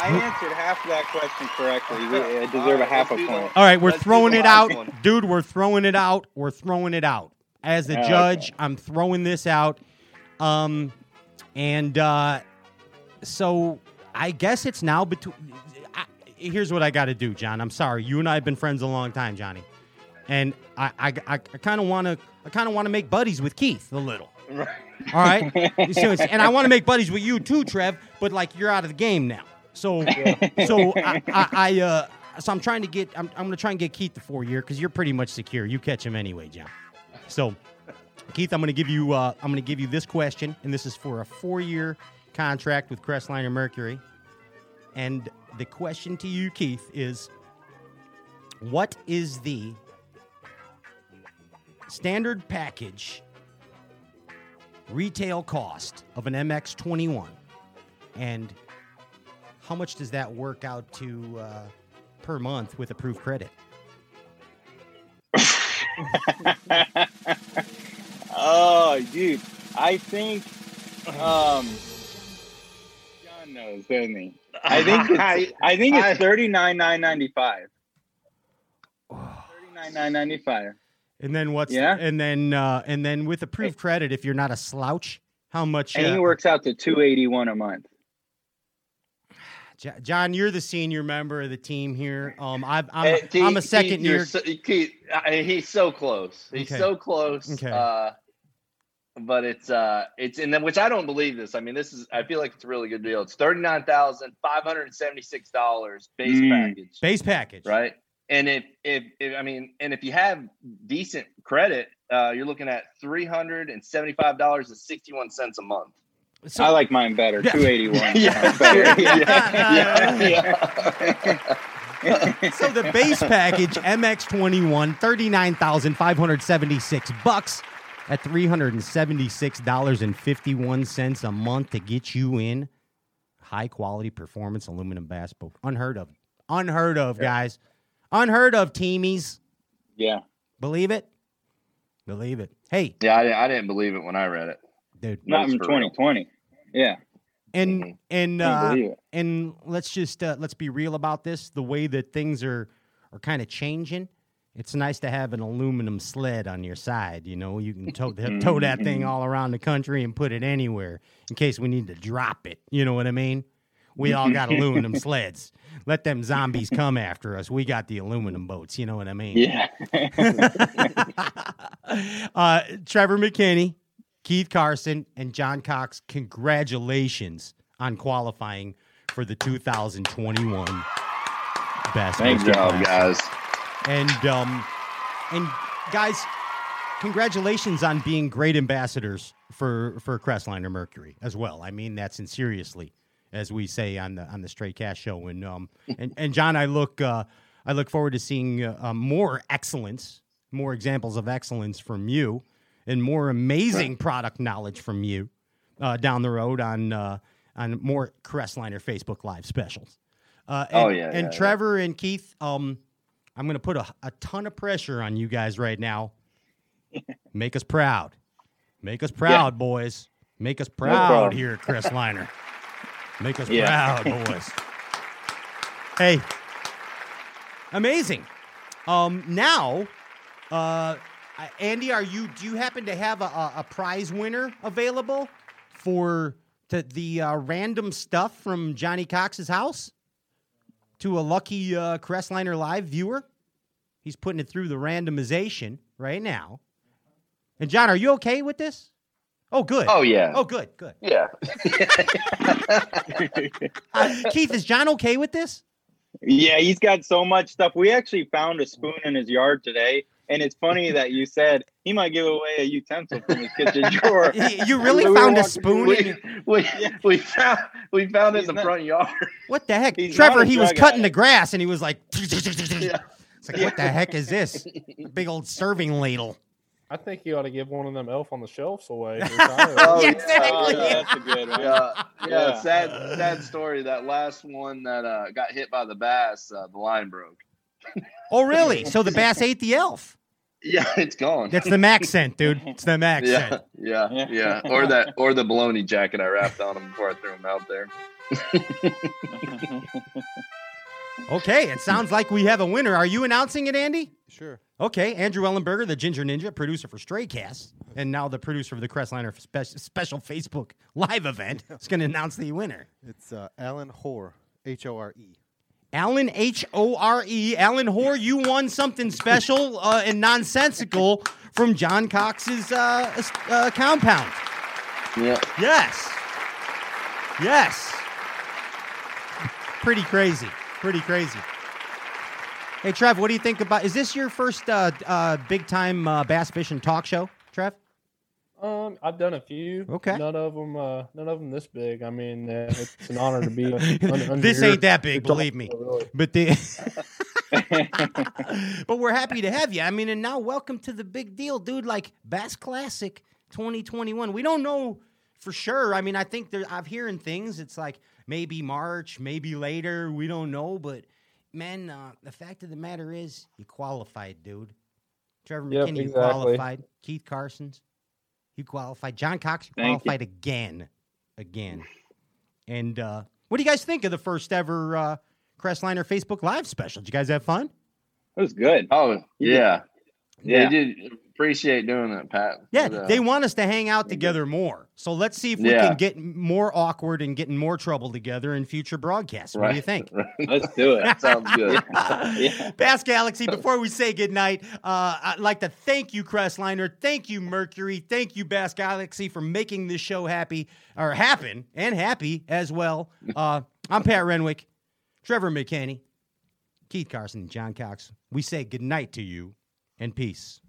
I answered half of that question correctly. We, I All deserve a half a point. All right, we're Let's throwing it out. one. Dude, we're throwing it out. We're throwing it out. As the Oh, judge, okay. I'm throwing this out. Um, and uh, so I guess it's now between. I, here's what I got to do, John. I'm sorry. You and I have been friends a long time, Johnny. And I, I, I, I kind of want to, I kind of want to make buddies with Keith a little. Right. All right. and I want to make buddies with you too, Trev. But like you're out of the game now. So so I, I, I uh so I'm trying to get I'm, I'm gonna try and get Keith the four year because you're pretty much secure. You catch him anyway, John. So Keith, I'm gonna give you uh I'm gonna give you this question, and this is for a four year contract with Crestliner Mercury. And the question to you, Keith, is what is the standard package retail cost of an MX21 and how much does that work out to uh, per month with approved credit? oh, dude, I think um, John knows, doesn't he? I think it's, I think it's thirty nine nine ninety five. Thirty nine nine ninety five. And then what's Yeah. and then uh, and then with approved credit, if you're not a slouch, how much? And he uh, works out to two eighty one a month. Jo- John, you're the senior member of the team here. Um, I've, I'm, Hey, Keith- I'm a second year. So, he's so close. He's Okay. so close. Okay. Uh, but it's uh it's and then which I don't believe this. I mean, this is I feel like it's a really good deal. It's thirty nine thousand five hundred seventy six dollars base Mm. package, Base package. right? And if, if if I mean, and if you have decent credit, uh, you're looking at three hundred and seventy five dollars and sixty one cents a month. So, I like mine better. Yeah. Two eighty one. Yeah. so the base package MX21 39,576 bucks at $376.51 a month to get you in high quality performance aluminum bass boat. Unheard of. Unheard of, guys. Unheard of teamies. yeah. Believe it? Believe it. Hey, Yeah, I, I didn't believe it when I read it. Dude. Not That's in for real. twenty twenty. Yeah. And Mhm. and uh, and let's just uh, let's be real about this. The way that things are are kind of changing. It's nice to have an aluminum sled on your side. You know, you can tow, tow that Mm-hmm. thing all around the country and put it anywhere in case we need to drop it. You know what I mean? We all got aluminum sleds. Let them zombies come after us. We got the aluminum boats. You know what I mean? Yeah. uh, Trevor McKinney, Keith Carson, and John Cox, congratulations on qualifying for the 2021 Best Thank Good Master job, guys. And um, and guys, congratulations on being great ambassadors for for Crestliner Mercury as well. I mean that sincerely, as we say on the on the Stray Cast Show. And um and, and John, I look uh, I look forward to seeing uh, more excellence, more examples of excellence from you, and more amazing product knowledge from you uh, down the road on uh, on more Crestliner Facebook Live specials. Uh, and, Oh, yeah, and yeah, yeah. Trevor and Keith, um, I'm going to put a, a ton of pressure on you guys right now. Make us proud. Make us proud, boys. Make us proud problem. here at Crestliner. Make us Yeah. proud, boys. hey, amazing. Um, now, uh, I- Andy, are you? Do you happen to have a, a, a prize winner available for the, the uh, random stuff from Johnny Cox's house to a lucky uh, Crestliner Live viewer? He's putting it through the randomization right now. And John, are you okay with this? Oh, good. Oh yeah. Oh, good, good. yeah. Uh, Keith, is John okay with this? Yeah, he's got so much stuff. We actually found a spoon in his yard today, and it's funny that you said he might give away a utensil from his kitchen drawer. You really We were found a walking- spoon? we, in we, we found we found it in the not- front yard. What the heck? He's Trevor, he was drug cutting the grass and he was like, Yeah. it's like, what the heck is this? Big old serving ladle. I think you ought to give one of them elf on the shelves away. Oh, Yeah, yeah. exactly. Oh, yeah, that's a good one. Yeah, yeah, Yeah. sad, sad story. That last one that uh, got hit by the bass, uh, the line broke. Oh, really? So the bass ate the elf. Yeah, it's gone. That's the MaxScent, dude. It's the max yeah, scent. yeah, Yeah. yeah, Or that, or the baloney jacket I wrapped on him before I threw him out there. Okay, it sounds like we have a winner. Are you announcing it, Andy? Sure. Okay, Andrew Ellenberger, the Ginger Ninja, producer for Straycast, and now the producer of the Crestliner spe- special Facebook live event, is going to announce the winner. It's uh, Alan Hore, H O R E. Alan H O R E. Alan Hore, you won something special uh, and nonsensical from John Cox's uh, uh, compound. Yeah, Yes. Yes. Pretty crazy. Pretty crazy. Hey, Trev, what do you think about? Is this your first uh, uh, big time uh, bass fishing talk show, Trev? Um, I've done a few. Okay. None of them. Uh, none of them this big. I mean, uh, it's an honor to be. un- under this ain't that big, believe me. really. But the but we're happy to have you. I mean, and now welcome to the big deal, dude. Like Bass Classic 2021. We don't know for sure. I mean, I think there, I'm hearing things. It's like maybe March, maybe later. We don't know. But man, uh, the fact of the matter is, you qualified, dude. Trevor Yep, McKinney, you exactly. qualified. Keith Carson's, you qualified. John Cox, you Thank you. qualified again, again. And uh, what do you guys think of the first ever uh, Crestliner Facebook Live special? Did you guys have fun? It was good. Oh, yeah. Yeah, Yeah. dude, appreciate doing that, Pat. Yeah, But, uh, they want us to hang out together more. So let's see if we Yeah. can get more awkward and get in more trouble together in future broadcasts. What do you think? right. Let's do it. Sounds good. Yeah. Bass Galaxy, before we say goodnight, uh, I'd like to thank you, Crestliner. Thank you, Mercury. Thank you, Bass Galaxy, for making this show happy or happen and happy as well. Uh, I'm Pat Renwick, Trevor McKinney, Keith Carson, John Cox. We say goodnight to you and peace.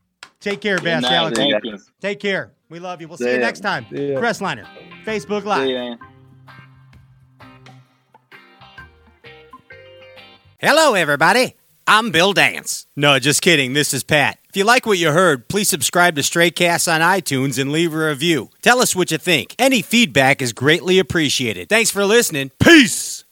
Take care, Bass night, Galaxy. Thank you. Take care. We love you. We'll see See you next time. See ya. Crestliner, Facebook See Live. you, man. Hello, everybody. I'm Bill Dance. No, just kidding. This is Pat. If you like what you heard, please subscribe to Stray Straycast on iTunes and leave a review. Tell us what you think. Any feedback is greatly appreciated. Thanks for listening. Peace.